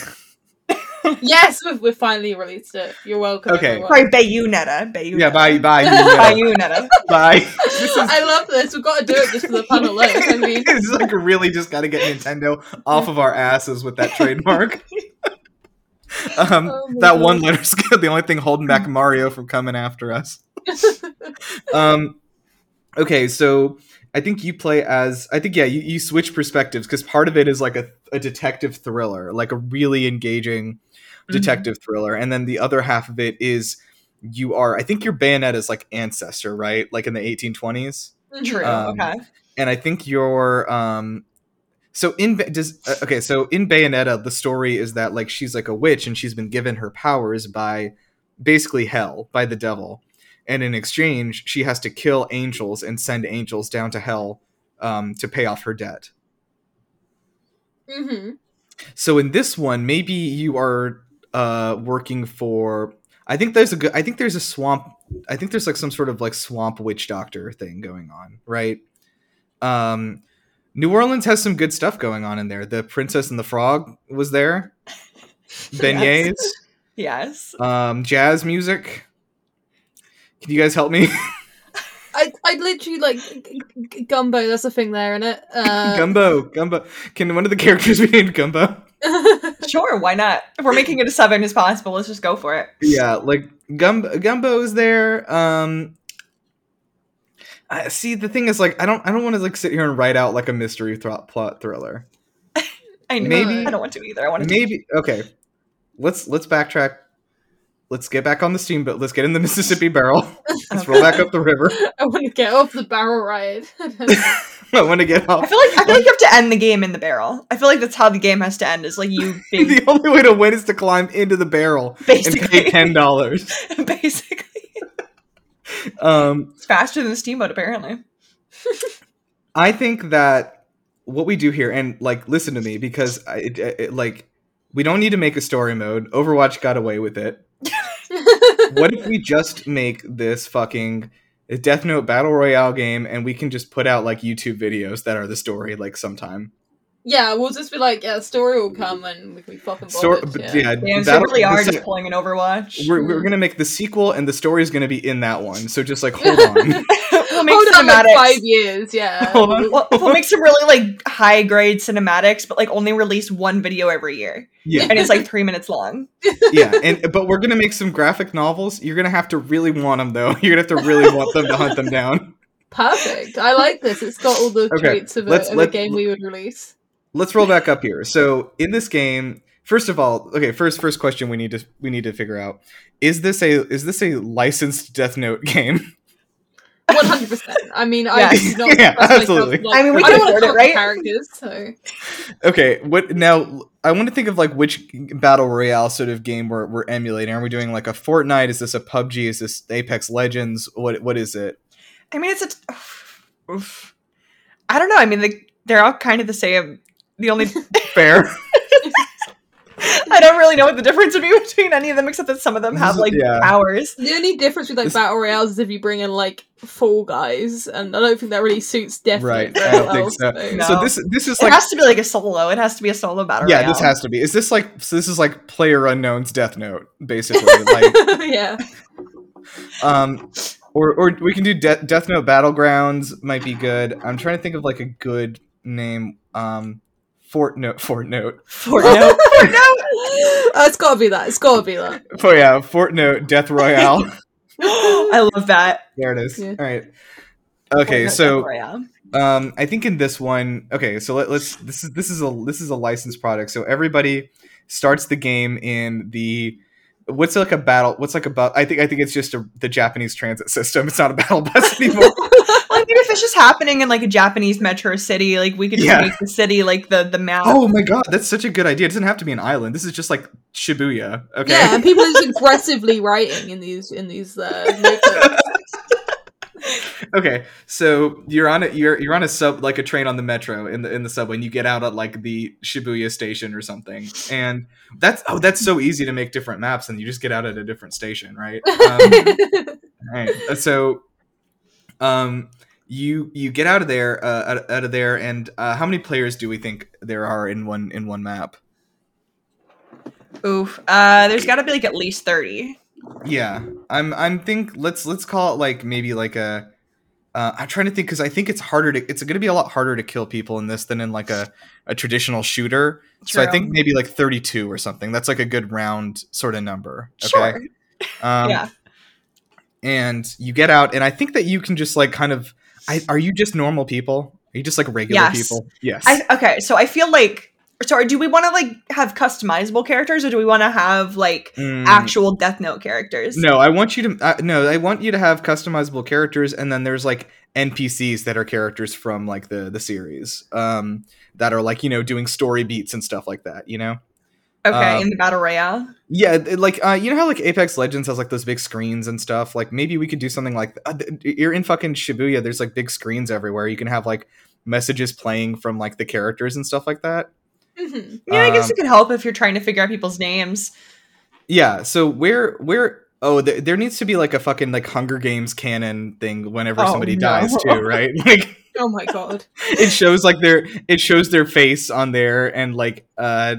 yes, we've, we've finally released it. You're welcome. Okay. everyone. Sorry, Bayonetta. Bayonetta. yeah, bye bye you, Bayonetta. bye. This is I love this. We've got to do it just for the fun alone. I mean, this is like really just got to get Nintendo off of our asses with that trademark. um, Oh that God. one letter skill, the only thing holding back Mario from coming after us. Um, okay, so I think you play as I think yeah, you, you switch perspectives because part of it is like a, a detective thriller, like a really engaging detective thriller, and then the other half of it is you are I think your Bayonetta's like ancestor, right? Like in the 1820s. True. Um, okay. and I think your um so in Ba- does uh, okay so in Bayonetta the story is that like she's like a witch and she's been given her powers by basically hell by the devil and in exchange she has to kill angels and send angels down to hell um to pay off her debt Mm-hmm. So in this one, maybe you are uh, working for. I think there's a good. I think there's a swamp. I think there's like some sort of like swamp witch doctor thing going on, right? Um, New Orleans has some good stuff going on in there. The Princess and the Frog was there. Beignets, Yes. um, jazz music. Can you guys help me? I I literally like g- g- gumbo. That's a thing there, isn't it? Uh, Gumbo, Gumbo. Can one of the characters be named Gumbo? Sure, why not? If we're making it as seven as possible, let's just go for it. yeah like gumbo gumbo is there um I, see the thing is like i don't i don't want to like sit here and write out like a mystery thro- plot thriller I know. Maybe- I don't want to either. I want to. maybe okay let's let's backtrack let's get back on the steamboat let's get in the mississippi barrel let's roll back up the river I want to get off the barrel ride. i want to get I feel like I feel like you have to end the game in the barrel. I feel like that's how the game has to end. Is like you being the only way to win is to climb into the barrel and basically pay ten dollars basically um it's faster than the steamboat apparently. I think that what we do here, and like, listen to me because I, it, it, like, we don't need to make a story mode. Overwatch got away with it. What if we just make this fucking Death Note battle royale game, and we can just put out like YouTube videos that are the story, like sometime. yeah, we'll just be like, yeah, story will come and we can be fucking Stor- bothered. but yeah. yeah, Damn, so battle- really are the just se- pulling an Overwatch. we're, we're gonna make the sequel, and the story is gonna be in that one. So just like hold on. We'll make Hold on, like five years. Yeah. Hold on. We'll, we'll make some really like high grade cinematics, but like only release one video every year, yeah, and it's like three minutes long. yeah, and but we're gonna make some graphic novels. You're gonna have to really want them though. You're gonna have to really want them to hunt them down. Perfect. I like this. It's got all the Okay, traits of, a, let's- of a game we would release. let's roll back up here. So in this game, first of all, okay, first first question we need to we need to figure out is this a is this a licensed Death Note game? One hundred percent. I mean, I Yes. do not Yeah, trust myself, absolutely. like- I mean, we can don't want afford it, right? characters, so Okay, what now? I want to think of like which battle royale sort of game we're we're emulating. Are we doing like a Fortnite? Is this a PUBG? Is this Apex Legends? What what is it? I mean, it's a. Oof. I don't know. I mean, they, they're all kind of the same. The only Fair. I don't really know what the difference would be between any of them, except that some of them have like Yeah. powers. the only difference with like This- battle royales is if you bring in like Fall Guys, and I don't think that really suits Death Note Right, I don't well, think so. so- No. So this this is It like has to be like a solo. It has to be a solo battle. yeah, royale. this has to be. Is this like so? This is like Player Unknown's Death Note, basically. Like yeah. um or or we can do De- death note battlegrounds might be good i'm trying to think of like a good name um fort note fort note Fortnite. Uh, it's gotta be that. It's gotta be that. oh yeah fort note death royale I love that. there it is Yeah. all right okay Fortnite so um i think in this one okay so let, let's this is this is a this is a licensed product so everybody starts the game in the what's like a battle what's like a about i think i think it's just a, the japanese transit system it's not a battle bus anymore Well, I mean, if it's just happening in like a Japanese metro city, like we could just Yeah. make the city like the the map. Oh my god, that's such a good idea. It doesn't have to be an island. This is just like Shibuya. Okay. Yeah, and people are just aggressively writing in these in these uh, okay. So you're on a you're you're on a sub like a train on the metro in the in the subway and you get out at like the Shibuya station or something. And that's oh that's so easy to make different maps and you just get out at a different station, right? Um, right. So um you you get out of there uh out, out of there and uh, how many players do we think there are in one in one map? Oof. Uh, there's got to be like at least thirty. Yeah, I'm. I'm think. Let's let's call it like maybe like a. Uh, I'm trying to think because I think it's harder to. It's going to be a lot harder to kill people in this than in like a, a traditional shooter. So I think maybe like 32 or something. That's like a good round sort of number. Okay. Sure. Um, yeah. And you get out, and I think that you can just like kind of. I, are you just normal people? Are you just like regular Yes. people? Yes. I okay. So I feel like. Sorry. Do we want to like have customizable characters, or do we want to have like Mm, actual Death Note characters? No, I want you to. Uh, no, I want you to have customizable characters, and then there's like NPCs that are characters from like the the series, um, that are like you know doing story beats and stuff like that. You know. Okay, Um, in the battle royale. Yeah, it- like uh, you know how like Apex Legends has like those big screens and stuff. Like maybe we could do something like uh, you're in fucking Shibuya. There's like big screens everywhere. You can have like messages playing from like the characters and stuff like that. Mhm. Yeah, I guess Um, it could help if you're trying to figure out people's names. Yeah. So where where oh th- there needs to be like a fucking like Hunger Games canon thing whenever Oh, somebody no. dies too, right? Like Oh my god. it shows like their it shows their face on there and like uh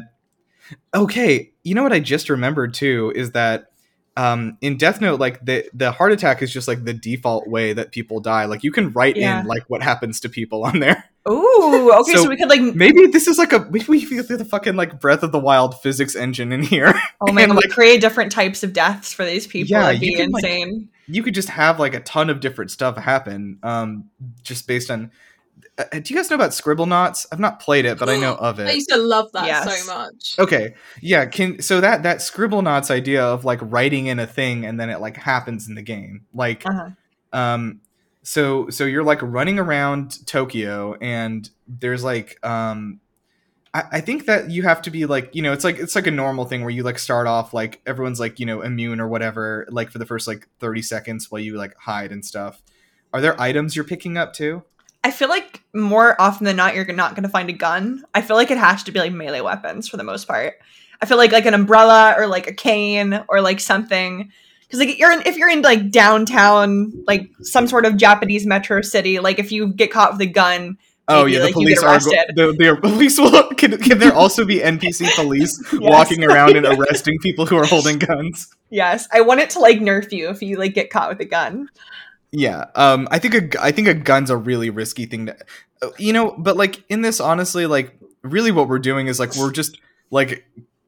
okay you know what i just remembered too is that um in death note like the the heart attack is just like the default way that people die like you can write Yeah. in like what happens to people on there Ooh, okay, so, So- we could like maybe this is like a maybe we feel the fucking like breath of the wild physics engine in here oh my god, like- create different types of deaths for these people. Yeah, That'd you be can, like- insane. you could just have like a ton of different stuff happen um just based on uh, do you guys know about Scribblenauts i've not played it but i know of it I used to love that Yes. so much. Okay. Yeah, can so that that Scribblenauts idea of like writing in a thing and then it like happens in the game. Like Uh-huh. um so so you're like running around Tokyo and there's like um I, I think that you have to be like, you know, it's like it's like a normal thing where you like start off like everyone's like, you know, immune or whatever, like for the first like 30 seconds while you like hide and stuff. Are there items you're picking up too? I feel like more often than not, you're not going to find a gun. I feel like it has to be like melee weapons for the most part. I feel like like an umbrella or like a cane or like something. Because like you're in, if you're in like downtown, like some sort of Japanese metro city, like if you get caught with a gun, Oh yeah, the like, you police are the, the police will can, can there also be NPC police walking around and arresting people who are holding guns? yes, I want it to like nerf you if you like get caught with a gun. Yeah, um, I think a I think a gun's a really risky thing to, uh, you know. But like in this, honestly, like really, what we're doing is like we're just like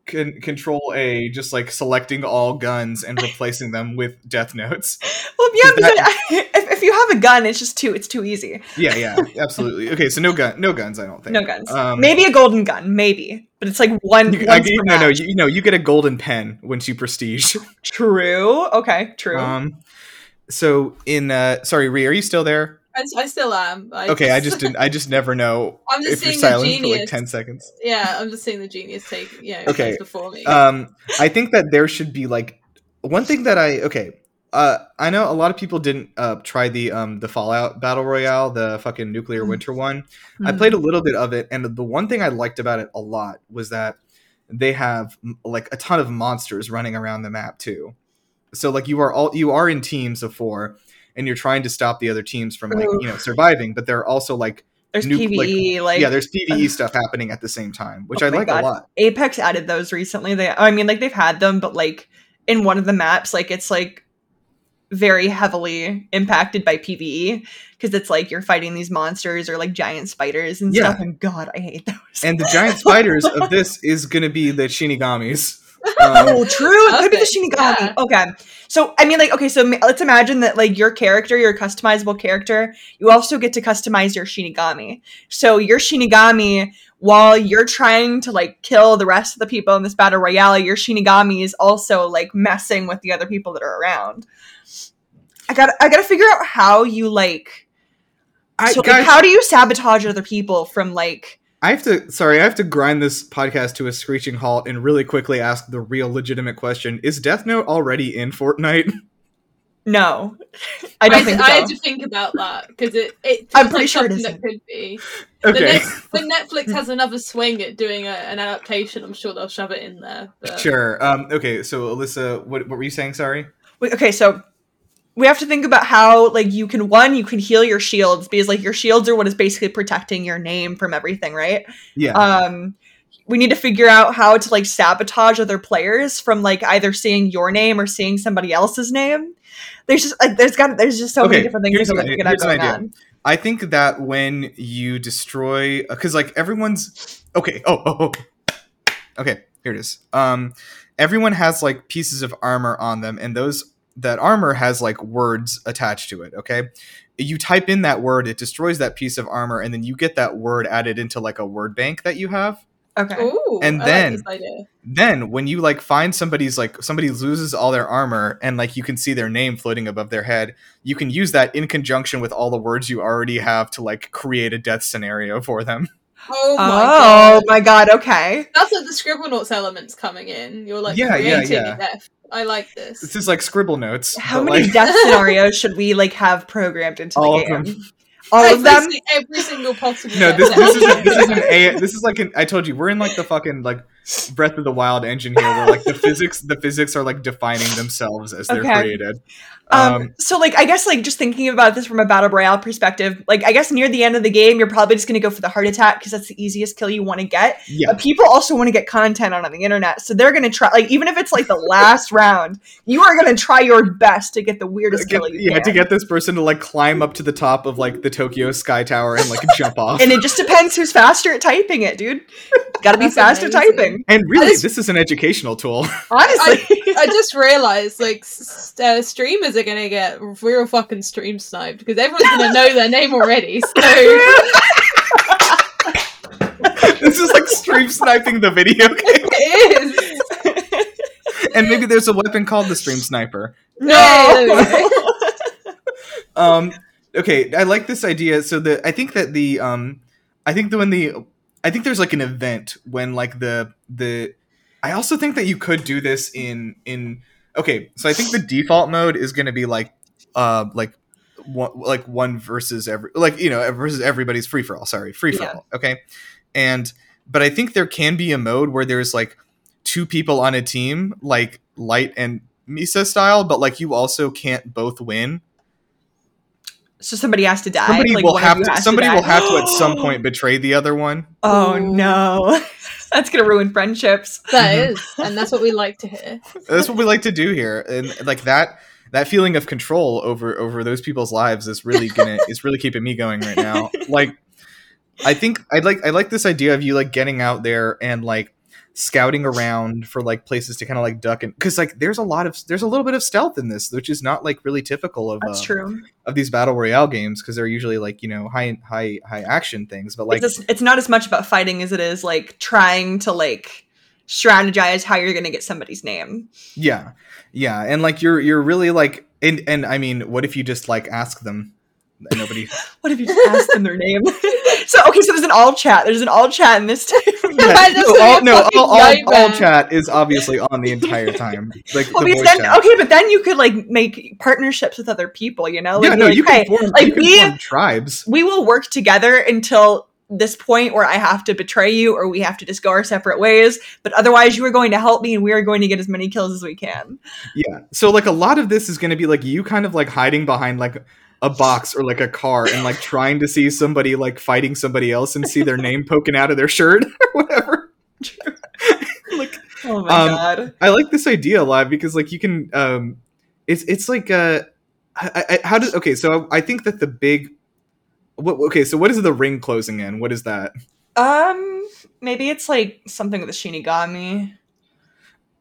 con- control A, just like selecting all guns and replacing them with death notes. Well, yeah, that- if, if you have a gun, it's just too it's too easy. Yeah, yeah, absolutely. Okay, so no gun, no guns. I don't think No guns. Um, maybe a golden gun, maybe, but it's like one. You, I, no, no, you, no. You get a golden pen once you prestige. True. Okay. True. Um, so in uh, sorry, Ree, are you still there? I, I still am. I Okay, I just didn't. I just never know I'm just if you're seeing the silent for like genius. ten seconds. Yeah, I'm just seeing the genius take. Yeah, Okay, okay. before me. Um, I think that there should be like one thing that I okay. Uh, I know a lot of people didn't uh try the um the Fallout battle royale, the fucking nuclear Mm. winter one. I Mhm. played a little bit of it, and the one thing I liked about it a lot was that they have like a ton of monsters running around the map too. So like you are all you are in teams of four, and you're trying to stop the other teams from like you know surviving. But there are also like There's PVE. Like, yeah, there's PVE stuff happening at the same time, which Oh I like God. a lot. Apex added those recently. They, I mean, like they've had them, but like in one of the maps, like it's like very heavily impacted by PVE because it's like you're fighting these monsters or like giant spiders and Yeah. stuff. And God, I hate those. And the giant spiders of this is going to be the Shinigamis. Um, Oh, true. It could be the Shinigami. yeah. Okay. So, I mean, like, okay, so ma- let's imagine that, like, your character, your customizable character, you also get to customize your Shinigami. So, your Shinigami, while you're trying to, like, kill the rest of the people in this battle royale, your Shinigami is also, like, messing with the other people that are around. I gotta, I gotta figure out how you, like, I, so, like, how do you sabotage other people from, like, I have to. Sorry, I have to grind this podcast to a screeching halt and really quickly ask the real legitimate question: Is Death Note already in Fortnite? no. I don't I, think I had to think about that because it, it I'm pretty like sure it something isn't. that could be. okay, The next, when Netflix has another swing at doing a, an adaptation, I'm sure they'll shove it in there. But sure. Um, okay, so Alyssa, what, what were you saying? Sorry. Wait, okay, so we have to think about how like you can one you can heal your shields because like your shields are what is basically protecting your name from everything, right? Yeah. Um we need to figure out how to like sabotage other players from like either seeing your name or seeing somebody else's name. There's just like there's got there's just so Okay, many different things here's that an we idea- can have here's going idea. on. I think that when you destroy, because like everyone's okay. Oh, oh, oh. Okay, here it is. Um, everyone has like pieces of armor on them, and those that armor has like words attached to it. Okay, you type in that word, it destroys that piece of armor, and then you get that word added into like a word bank that you have. Okay. Ooh, And then- like. Then when you like find somebody's like somebody loses all their armor and like you can see their name floating above their head, you can use that in conjunction with all the words you already have to like create a death scenario for them. Oh my Oh god. my god, okay. That's like the Scribblenauts elements coming in. You're like Yeah, yeah, creating yeah. a death. I like this. This is like scribble notes. How many like, death scenarios should we like have programmed into all the of game? them. All of every, them. every single possible. No, this, this is this is an a this is like an I told you we're in like the fucking like Breath of the Wild engine here where like the physics the physics are like defining themselves as they're Okay. created. Um, Um, so like I guess like just thinking about this from a battle royale perspective, like I guess near the end of the game, you're probably just gonna go for the heart attack because that's the easiest kill you want to get. yeah, But people also want to get content on on the internet, so they're gonna try. Like even if it's like the last round, you are gonna try your best to get the weirdest Get- kill you yeah, can. to get this person to like climb up to the top of like the Tokyo Sky Tower and like jump off. and it just depends who's faster at typing it, dude. Got to be That's fast at typing. And really, I just- this is an educational tool. Honestly, I just realized, like, s- uh, streamers are gonna get real fucking stream sniped because everyone's gonna know their name already. So this is like stream sniping the video game. it is. And maybe there's a weapon called the stream sniper. no. um okay i like this idea so the i think that the um i think that when the i think there's like an event when like the the i also think that you could do this in in okay so i think the default mode is going to be like uh like one like one versus every like you know versus everybody's free for all sorry free for Yeah. all okay and but i think there can be a mode where there's like two people on a team like light and misa style but like you also can't both win so somebody has to die. somebody like, will have to somebody die. will have to at some point betray the other one Oh Ooh. no, that's gonna ruin friendships. That mm-hmm. is, and that's what we like to hear. that's what we like to do here and like that that feeling of control over over those people's lives is really gonna is really keeping me going right now like i think i like i like this idea of you like getting out there and like scouting around for like places to kind of like duck and because like there's a lot of there's a little bit of stealth in this which is not like really typical of That's uh, true. of these battle royale games because they're usually like you know high high high action things but like it's, just- it's not as much about fighting as it is like trying to like strategize how you're gonna get somebody's name. Yeah, yeah, and like you're you're really like, and and I mean, what if you just like ask them? And nobody. What if you just ask them their name? so okay, so there's an all chat. There's an all chat in this time. No, all, no, all, all, all chat is obviously on the entire time. Like Well, the then, chat. okay, but then you could like make partnerships with other people. You know, like, yeah, no, like, you hey, form, like, can we- form tribes. we will work together until this point where I have to betray you or we have to just go our separate ways. But otherwise, you are going to help me and we are going to get as many kills as we can. Yeah, so like a lot of this is going to be like you kind of like hiding behind like a box or like a car and like trying to see somebody like fighting somebody else and see their name poking out of their shirt or whatever. like Oh my Um, god. I like this idea a lot because like you can um it's it's like uh I, I, how does okay so I think that the big what okay so what is the ring closing in what is that Um, maybe it's like something with the Shinigami.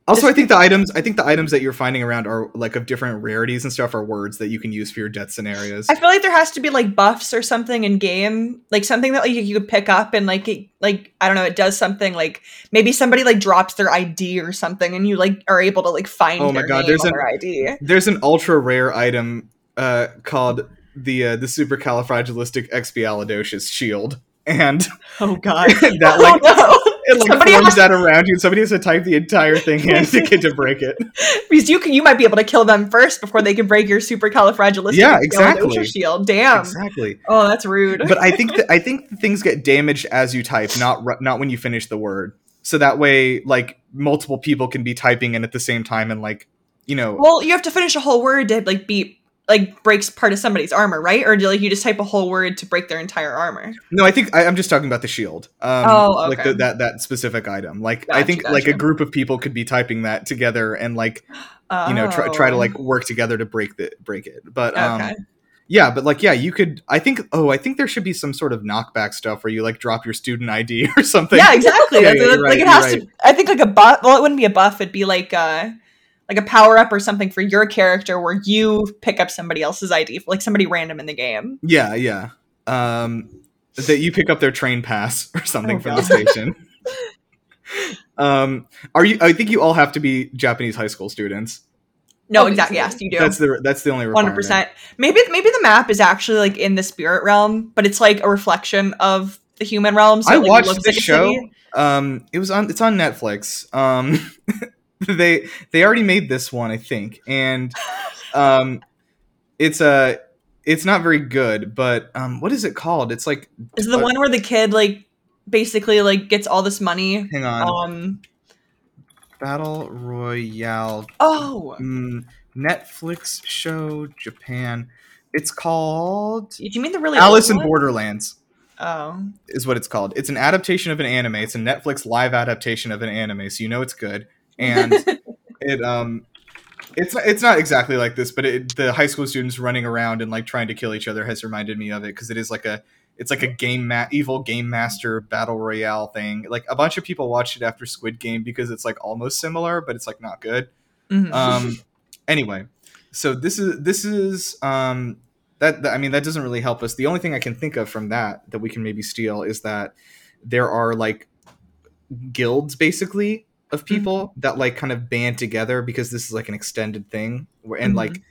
Also I think the items I think the items that you're finding around are like of different rarities and stuff are words that you can use for your death scenarios I feel like there has to be like buffs or something in game, like something that like you could pick up and like it, like I don't know, it does something like maybe somebody like drops their ID or something, and you like are able to like find. Oh my God, there's an- ID. there's an ultra rare item uh called the uh, the supercalifragilisticexpialidocious shield and Oh god. that like oh no. It like Somebody forms has- that around you and somebody has to type the entire thing in to get to break it because you can you might be able to kill them first before they can break your super califragilistic. Yeah, exactly. shield. Damn. exactly Oh, that's rude. but I think that I think things get damaged as you type, not not when you finish the word. So that way, like multiple people can be typing in at the same time, and like you know, well, you have to finish a whole word to like beat like breaks part of somebody's armor, right? Or do like you just type a whole word to break their entire armor? no, I think I, I'm just talking about the shield. Um, Oh, like the, that that specific item. Like I Gotcha, think like a group of people could be typing that together and like you know try, try to Oh. like work together to break the break it. But um, Okay. yeah, but like yeah, you could. I think oh, I think there should be some sort of knockback stuff where you like drop your student ID or something. yeah, exactly. Yeah, That's- yeah, like right, it has you're to. I think like a buff. Well, it wouldn't be a buff. It'd be like uh like a power up or something for your character where you pick up somebody else's ID, like somebody random in the game. Yeah, yeah. Um, that you pick up their train pass or something Oh, from the station. um, are you? I think you all have to be Japanese high school students. No, Obviously. exactly. Yes, you do. That's the that's the only one hundred percent. Maybe maybe the map is actually like in the spirit realm, but it's like a reflection of the human realm. So I it, like, watched looks the like show. Um, it was on. It's on Netflix. Um, they they already made this one, I think, and um, it's a it's not very good, but um, what is it called? It's like Is the Uh, one where the kid like basically like gets all this money? hang on, Um. Battle Royale Oh, mm, Netflix show Japan. It's called do you mean the really Alice in? Borderlands. Oh, is what it's called. It's an adaptation of an anime. It's a Netflix live adaptation of an anime, so you know it's good. And it um it's it's not exactly like this, but it, the high school students running around and like trying to kill each other has reminded me of it because it is like a it's like a game ma- evil game master battle royale thing. Like a bunch of people watched it after Squid Game because it's like almost similar, but it's like not good. Mhm. Um anyway, so this is this is um that, that I mean that doesn't really help us. The only thing I can think of from that that we can maybe steal is that there are like guilds basically of people that like kind of band together because this is like an extended thing where- and Mhm. like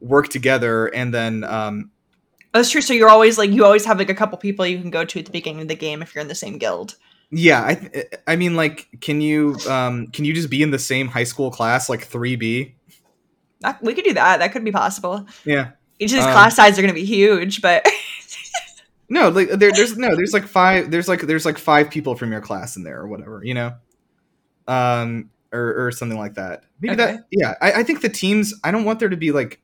work together and then um that's true. So you're always like you always have like a couple people you can go to at the beginning of the game if you're in the same guild. yeah i th- i mean like can you um can you just be in the same high school class like 3b That, we could do that. That could be possible. yeah Each of these Um, class sizes are going to be huge, but no like there, there's no there's like five there's like there's like five people from your class in there or whatever you know um or or something like that maybe Okay. that yeah I, I think the teams i don't want there to be like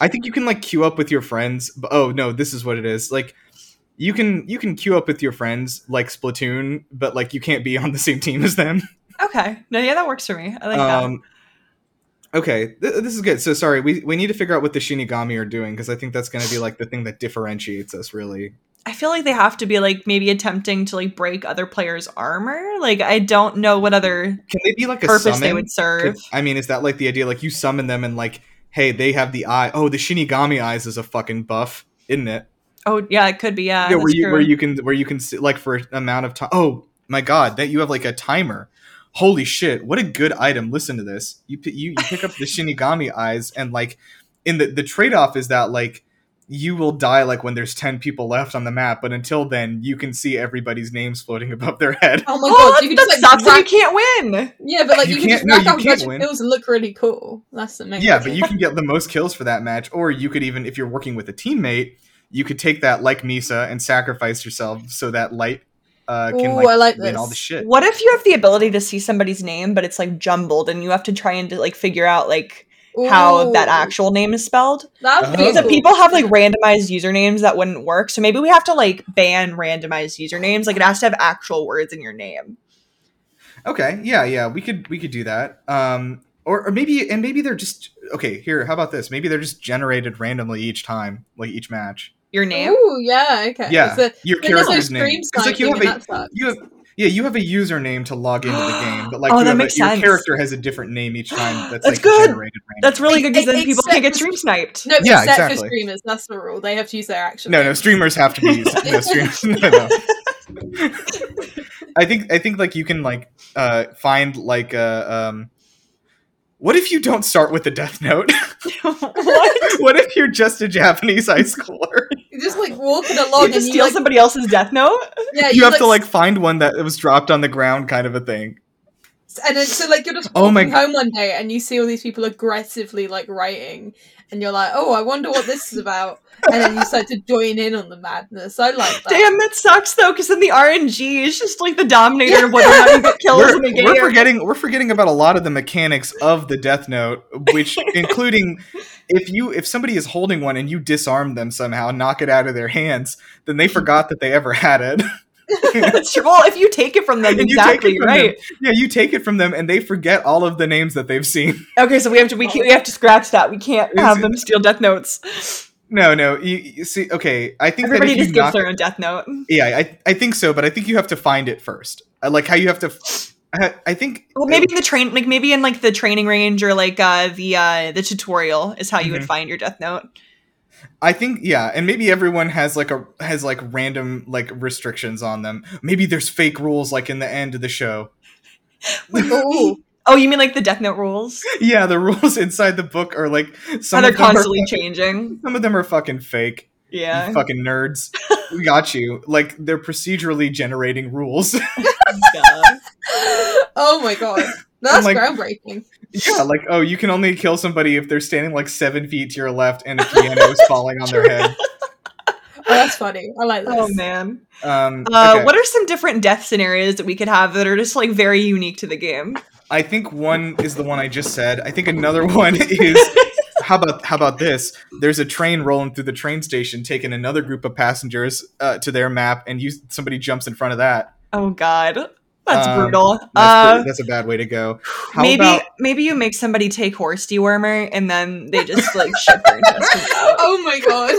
i think you can like queue up with your friends but, oh no this is what it is like you can you can queue up with your friends like splatoon but like you can't be on the same team as them okay. No, yeah, that works for me. I like that. um okay th- this is good so sorry we, we need to figure out what the shinigami are doing because i think that's going to be like the thing that differentiates us really I feel like they have to be like maybe attempting to like break other players' armor. Like I don't know what other can they be like a purpose summon? they would serve. Could- I mean, is that like the idea? Like you summon them and like, hey, they have the eye. Oh, the Shinigami eyes is a fucking buff, isn't it? Oh yeah, it could be. Yeah, yeah, where you true. where you can where you can sit, like for an amount of time. Oh my god, that you have like a timer. Holy shit, what a good item! Listen to this. You you, you pick up the Shinigami eyes and like in the the trade off is that like you will die like when there's 10 people left on the map but until then you can see everybody's names floating above their head Oh my oh, god, that, you can just, like, whack... you can't win. Yeah, but like You you, can can't- just no, rack you a can't bunch win. kills and look really cool. That's the main Yeah, but you can get the most kills for that match, or you could even, if you're working with a teammate, you could take that like Misa and sacrifice yourself so that light uh, can Ooh, like, I like win all the shit. What if you have the ability to see somebody's name, but it's like jumbled, and you have to try and like figure out like how that actual name is spelled? That would be Oh. Cool. people have like randomized usernames that wouldn't work. So maybe we have to like ban randomized usernames. Like it has to have actual words in your name. Okay, yeah, yeah, we could we could do that. Um, or, or maybe and maybe they're just okay. Here, how about this? Maybe they're just generated randomly each time, like each match. Your name. Ooh, yeah, okay. Yeah, So, your then there's no character's stream name. 'Cause, like you have sniping, a and that sucks. you have yeah you have a username to log into the game, but like Oh, you that have a- your sense. character has a different name each time. That's, That's like good. generated randomly. That's really good because then people can't get stream sniped. No, Yeah, except for streamers. That's the rule. They have to use their actual. No, no, streamers have to be used. no, streamers. No, no. I think I think like you can like uh find like a um. What if you don't start with the Death Note? what? what if you're just a Japanese high schooler? You're just like walking You along just and you steal like, somebody else's death note? yeah, You have to like find one that was dropped on the ground, kind of a thing. and then so like you're just Oh walking my- home one day and you see all these people aggressively like writing and you're like oh i wonder what this is about and then you start to join in on the madness i like that Damn, that sucks though, because then the RNG is just like the dominator of whether or not you get kills We're, in the game. we're forgetting we're forgetting about a lot of the mechanics of the Death Note, which including if you if somebody is holding one and you disarm them somehow, knock it out of their hands, then they forgot that they ever had it. Well, if you take it from them, And you take it exactly from right. yeah, you take it from them and they forget all of the names that they've seen. Okay, so we have to we, we have to scratch that. We can't have them steal death notes. No, no, you, you see. Okay, I think Everybody that just gives knock, their own death note. yeah, I, I think so, but I think you have to find it first. I like how you have to. I, I think. Well, maybe in the train, like maybe in like the training range or like uh the uh the tutorial is how you would Mhm. find your death note. I think yeah, and maybe everyone has like a has like random like restrictions on them. Maybe there's fake rules like in the end of the show. Ooh. Oh, you mean like the death note rules? Yeah, the rules inside the book are like How some they're of them are constantly fucking- changing. Some of them are fucking fake. Yeah. You fucking nerds. we got you. Like they're procedurally generating rules. Oh my god That's like- groundbreaking. Yeah, like oh, you can only kill somebody if they're standing like seven feet to your left and a piano is falling on their head. Oh, that's funny. I like this. Oh man. Um, Uh, okay. What are some different death scenarios that we could have that are just like very unique to the game? I think one is the one I just said. I think another one is how about how about this? There's a train rolling through the train station, taking another group of passengers uh, to their map, and you somebody jumps in front of that. Oh god. That's Um, brutal. That's, Uh, pretty- that's a bad way to go. How maybe about maybe you make somebody take horse dewormer and then they just like shit their intestines out. Oh my god.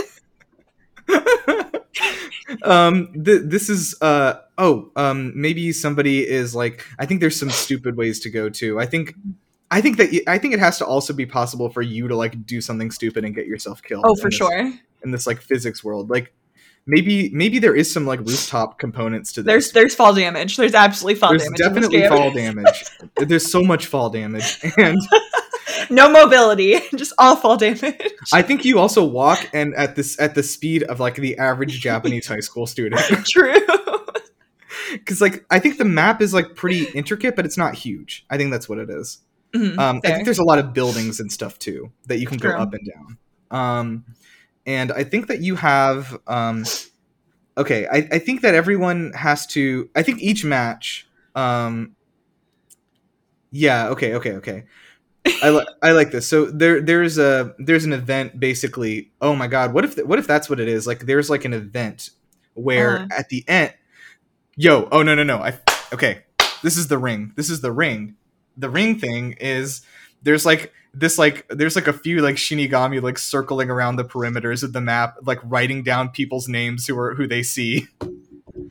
um th- this is uh oh um maybe somebody is like i think there's some stupid ways to go too i think i think that y- i think it has to also be possible for you to like do something stupid and get yourself killed Oh, for this- sure. in this like physics world like maybe maybe there is some like rooftop components to this There's there's fall damage. There's absolutely fall there's damage. definitely fall damage there's so much fall damage and no mobility, just all fall damage. i think you also walk and at this at the speed of like the average japanese high school student True. because like i think the map is like pretty intricate but it's not huge i think that's what it is Mhm, um, I think there's a lot of buildings and stuff too that you can go up and down. Um, and I think that you have. Um, okay, I, I think that everyone has to. I think each match. Um, yeah. Okay. Okay. Okay. I, li- I like this. So there there's a there's an event basically. Oh my god! What if th- what if that's what it is? Like there's like an event where Uh-huh. at the end. Yo! Oh no no no! I okay. This is the ring. This is the ring. The ring thing is there's like this like there's like a few like shinigami like circling around the perimeters of the map like writing down people's names who are who they see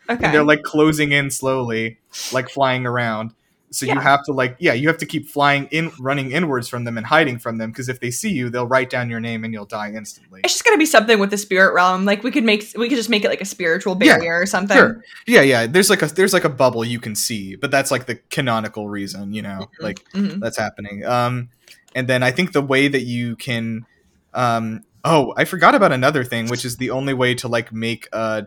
Okay. and they're like closing in slowly like flying around so you have to like yeah you have to keep flying in running inwards from them and hiding from them because if they see you they'll write down your name and you'll die instantly it's just gotta be something with the spirit realm. Like we could make we could just make it like a spiritual Yeah, barrier or something. sure yeah yeah there's like a there's like a bubble you can see but that's like the canonical reason you know Mhm. like Mhm. that's happening um and then i think the way that you can um oh i forgot about another thing which is the only way to like make uh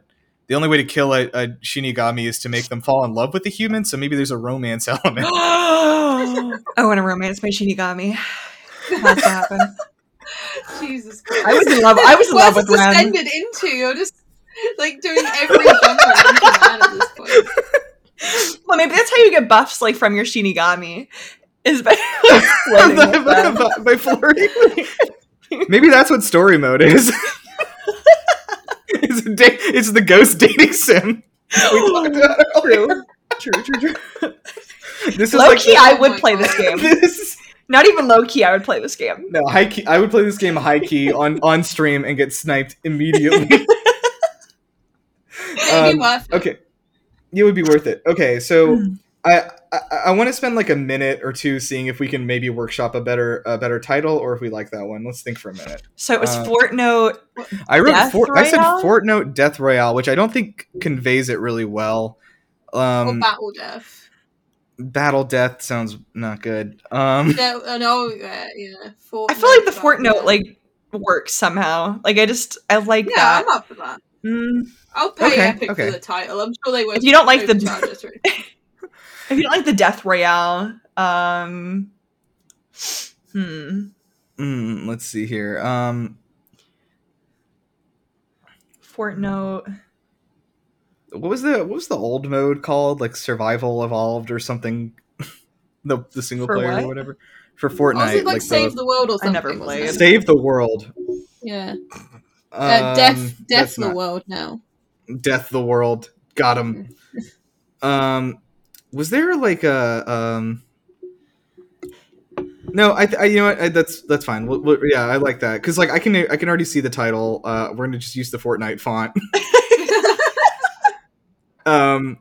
the only way to kill a, a shinigami is to make them fall in love with the human so maybe there's a romance element I want a romance my Shinigami. Has to happen. Jesus Christ. I was in love. I was in love with Where's this Ren. ended into? You're just like doing every genre known at this point. Well, maybe that's how you get buffs, like from your Shinigami, is by like, flirting with by, by flirting. maybe that's what story mode is it's, a da- it's the ghost dating sim we talked about it earlier. True, true, true, true. this is Low like key, the- I Oh would play this game. this Not even low key, I would play this game. No, high key. I would play this game high key on on stream and get sniped immediately. It'd be Um, worth it. okay, it would be worth it. Okay, so Hmm. I I, I want to spend like a minute or two seeing if we can maybe workshop a better a better title or if we like that one. Let's think for a minute. So it was Uh, Fortnite. I wrote Death Fort, I said Royale? Fortnite Death Royale, which I don't think conveys it really well. or Um, Battle Death. Battle Death sounds not good. Um, Yeah, I know. Yeah, yeah. I feel like the Battle Fortnite like works somehow. Like I just I like Yeah, that. I'm up for that. Mm, I'll pay Okay, Epic okay. for the title. I'm sure they won't. If you don't like the- overcharge us or anything. if you don't like the Death Royale, um, hmm, mm, let's see here. Um, Fortnite. what was the what was the old mode called? Like Survival Evolved or something? the the single For player what? or whatever for Fortnite. was it like, like Save the, the World or I something? never wasn't played. it? Save the World. Yeah. Um, Uh, Death, Death the not- World now. Death the World. Got him. um, was there like a um? No, I, th- I you know what I, that's that's fine. We'll, we'll- yeah, I like that because like I can I can already see the title. Uh, we're gonna just use the Fortnite font. um,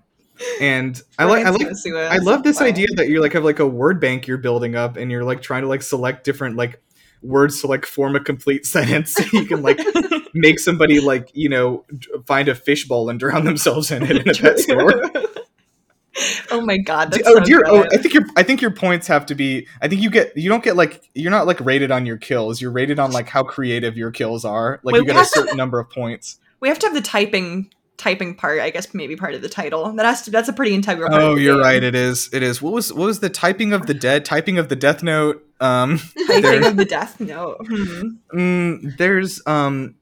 and I like I like gonna sue us. I love this idea that you like have like a word bank you're building up and you're like trying to like select different like words to like form a complete sentence so you can like make somebody like you know find a fishbowl and drown themselves in it in a pet store. Oh my god, oh dear! Oh. I think your I think your points have to be. I think you get you don't get like you're not like rated on your kills. You're rated on like how creative your kills are. Like Wait, you get a have certain number of points. we have to have the typing typing part, I guess maybe part of the title. That has to. That's a pretty integral. Part Oh, you're game. right. It is. It is. What was what was the typing of the dead? Typing of the Death Note. Um, Typing of the Death Note. Hmm. mm, there's um,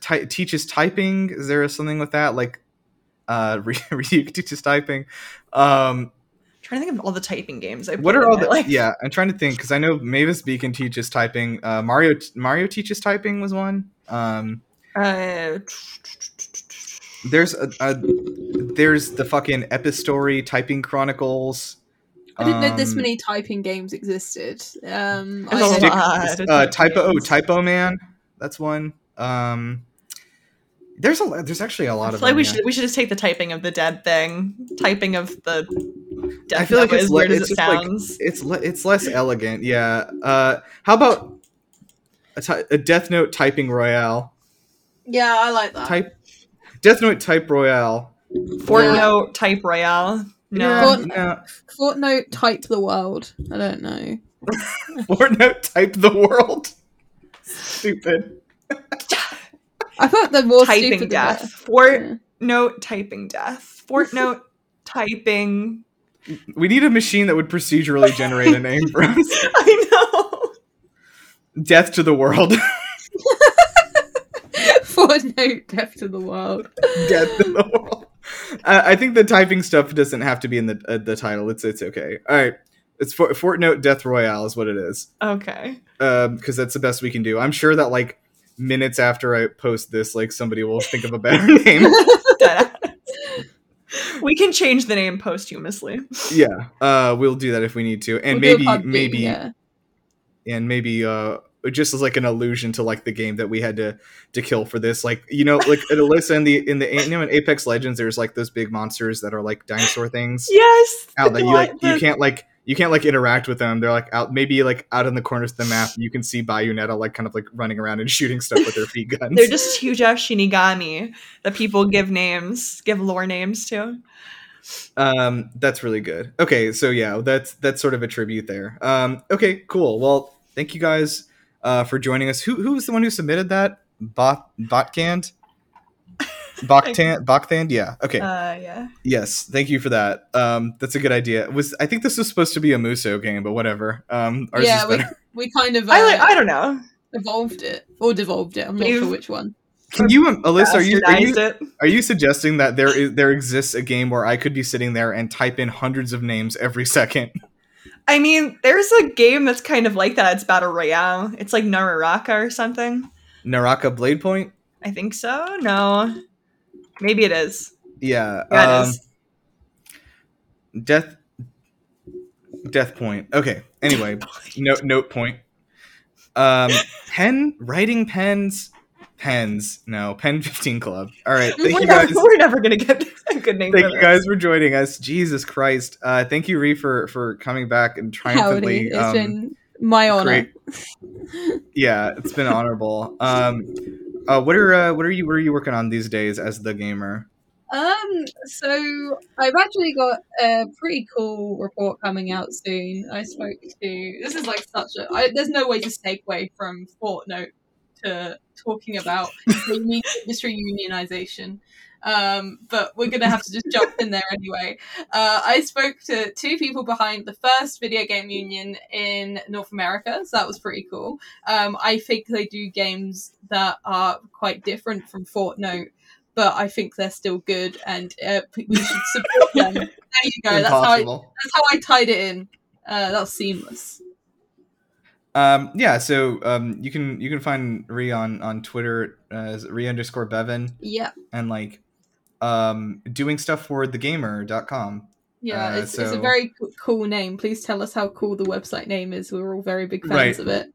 ty- teaches typing. Is there something with that? Like, uh, Ryuk teaches typing. Um, trying to think of all the typing games I. what are all the? life. Yeah, I'm trying to think because I know Mavis Beacon teaches typing. Uh, Mario Mario teaches typing was one. Um, Uh, there's a, a there's the fucking Epistory typing chronicles. I didn't know this Um, many typing games existed. Um, There's I a Stick- lot of uh, typo oh Typoman that's one um there's a there's actually a lot I of feel like them, we yeah. should we should just take the typing of the dead thing. Typing of the death I feel like it's as le- weird as it's it just like- sounds. it's le- it's less elegant yeah uh how about a, ty- a death note typing royale yeah, I like that. type death note type royale Fortnite type royale. No. yeah, Fort- no. Fortnite type the world. I don't know. Fortnite type the world stupid I thought the more typing stupid death. better. Fortnote Yeah. typing death. Fortnote typing. we need a machine that would procedurally generate a name for us I know. death to the world Fortnite death to the world. death to the world. I I think the typing stuff doesn't have to be in the uh, the title. It's it's okay. All right, it's For- Fortnite Death Royale is what it is. Okay. because that's the best we can do. I'm sure that like minutes after I post this, like somebody will think of a better name. We can change the name posthumously. yeah, uh, we'll do that if we need to, and We'll maybe maybe yeah. and maybe uh just as like an allusion to like the game that we had to to kill for this like you know like at Alyssa in the in the you know in apex legends there's like those big monsters that are like dinosaur things Yes. out that you like deli- you can't like you can't like interact with them. They're like out maybe like out in the corners of the map you can see bayonetta like kind of like running around and shooting stuff with their feet guns. They're just huge ass shinigami that people give names, give lore names to. um that's really good. Okay so yeah that's that's sort of a tribute there. Um okay cool. Well thank you guys uh for joining us. Who who was the one who submitted that? Bot botcanned Boctan, Bocthand, yeah. Okay. Uh, yeah. yes. Thank you for that. Um, that's a good idea. It Was I think this was supposed to be a Musou game, but whatever. Um, ours yeah, is we, better. we kind of uh, I like. I don't know. evolved it or devolved it. I'm not We've- sure which one. Can you, um, Alyssa? Are you, are you it. are you suggesting that there is there exists a game where I could be sitting there and type in hundreds of names every second? I mean, there's a game that's kind of like that. It's battle royale. It's like Nararaka or something. Naraka Blade Point. I think so. No, maybe it is. Yeah. Yeah, um, is. Death. Death Point. Okay. Anyway, note note point. Um, pen writing pens. Pens. No, Pen 15 Club. All right. Thank we're, you never, guys. we're never gonna get a good name. Thank for you this. guys for joining us. Jesus Christ. Uh, thank you, Ree, for for coming back and Howdy. triumphantly. It's um, been my honor. great. Yeah, it's been honorable. Um, uh, what are uh, what are you what are you working on these days as the gamer? Um, so I've actually got a pretty cool report coming out soon. I spoke to this is like such a I, there's no way to segue from Fortnite to talking about gaming industry unionization. Um, but we're gonna have to just jump in there anyway. Uh, I spoke to two people behind the first video game union in North America, so that was pretty cool. Um, I think they do games that are quite different from Fortnite but I think they're still good, and uh, we should support them. There you go. That's how I, that's how I tied it in. Uh, that was seamless. Um, yeah, so um, you can you can find Ree on on Twitter as Ree underscore Bevan Yeah, and like um doing stuff for thegamer.com. yeah. Uh, it's, it's a very cool name. Please tell us how cool the website name is. We're all very big fans Right. of it.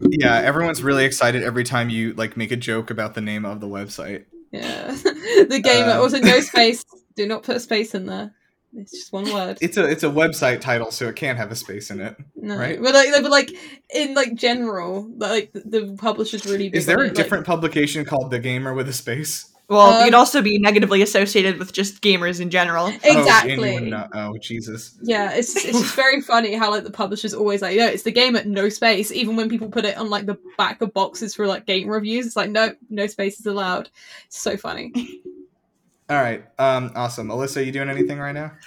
Yeah, everyone's really excited every time you like make a joke about the name of the website. Yeah, the gamer. Um, also, no space. Do not put a space in there. It's just one word. It's a it's a website title, so it can't have a space in it. No, right. but like, but like in like general, like the, publisher's really big. Is there a it, like- different publication called The Gamer with a space? Well, Um, you'd also be negatively associated with just gamers in general. Oh, and you Exactly. wouldn't Oh, Jesus. Yeah, it's it's just very funny how like the publisher's always like, no, it's the game at no space. Even when people put it on like the back of boxes for like game reviews, it's like no, no space is allowed. It's so funny. All right. Um, awesome. Alyssa, Are you doing anything right now?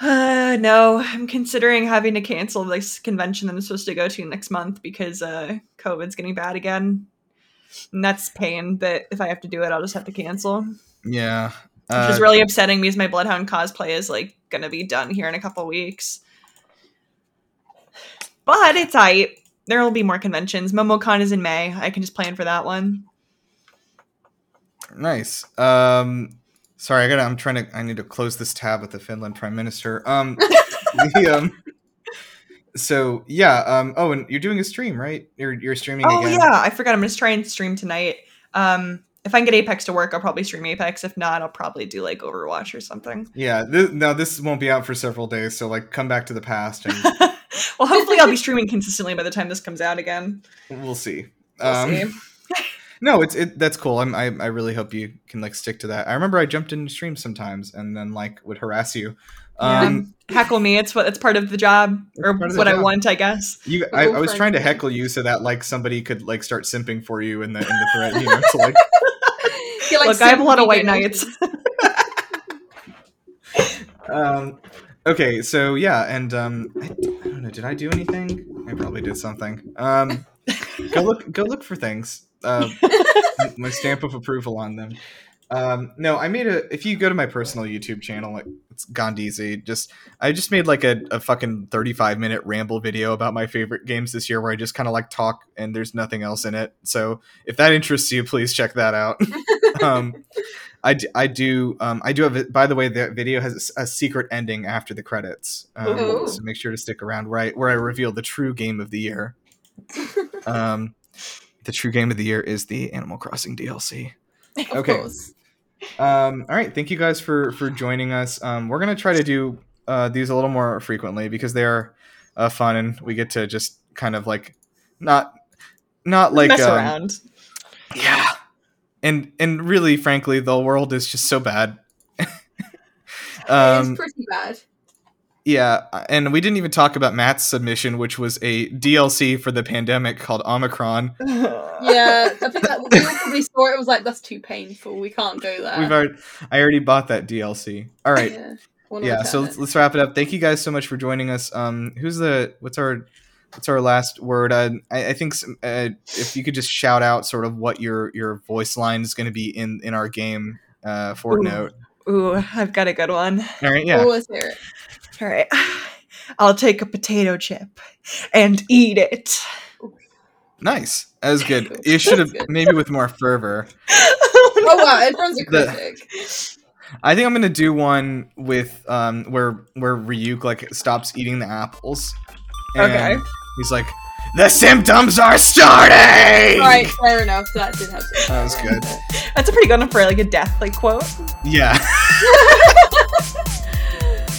Uh, no, I'm considering having to cancel this convention that I'm supposed to go to next month because uh, COVID's getting bad again. And that's pain, but if I have to do it, I'll just have to cancel. Yeah. Which Uh, is really upsetting because my Bloodhound cosplay is like gonna be done here in a couple weeks. But it's aight. There will be more conventions. MomoCon is in May. I can just plan for that one. Nice. Um, sorry, I gotta. I'm trying to. I need to close this tab with the Finland Prime Minister. Um, the, um. So yeah. Um. Oh, and you're doing a stream, right? You're you're streaming Oh again. yeah, I forgot. I'm gonna try and stream tonight. Um, if I can get Apex to work, I'll probably stream Apex. If not, I'll probably do like Overwatch or something. Yeah. Th- now this won't be out for several days, so like come back to the past and well, hopefully, I'll be streaming consistently by the time this comes out again. we'll see. We'll um, see. No, it's it. That's cool. I'm, I I really hope you can like stick to that. I remember I jumped into streams sometimes and then like would harass you. Um, heckle me. It's what it's part of the job or part of the what I want, I guess. you, I, I was trying to heckle you so that like somebody could like start simping for you in the in the thread. You know, so like like, Look, I have a lot of white knights. um okay so yeah and um I, I don't know did i do anything i probably did something um go look go look for things uh my stamp of approval on them um no i made a if you go to my personal youtube channel it's Gondeezy. just i just made like a, a fucking 35 minute ramble video about my favorite games this year where i just kind of like talk and there's nothing else in it so if that interests you please check that out um I, d- I do um I do have it by the way the video has a secret ending after the credits um, so make sure to stick around where I where I reveal the true game of the year um the true game of the year is the Animal Crossing DLC Of Okay. course. Um all right thank you guys for for joining us um we're gonna try to do uh these a little more frequently because they are uh, fun and we get to just kind of like not not like mess um, around. yeah and and really frankly the world is just so bad um it's pretty bad. Yeah and we didn't even talk about matt's submission which was a dlc for the pandemic called omicron Yeah, I think that we probably saw it. It was like that's too painful. We can't go there. we've already i already bought that dlc all right Yeah, yeah so let's, let's wrap it up thank you guys so much for joining us um who's the what's our what's our last word uh, I, I think some, uh, if you could just shout out sort of what your your voice line is going to be in in our game uh fortnite Ooh, I've got a good one. all right yeah Oh, let's hear it. All right. I'll take a potato chip and eat it. nice that was good you should have maybe with more fervor Oh wow, everyone's a The- critic. I think I'm gonna do one with um where where Ryuk like stops eating the apples. and Okay. He's like, the symptoms are starting. Right, fair enough. That did have. That was good. That's a pretty good one for like a death like quote. Yeah.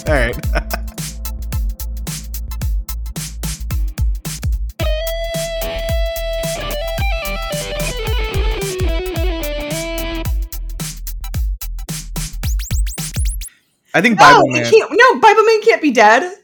All right. I think No, Bible it Man. can't, no, Bible Man can't be dead.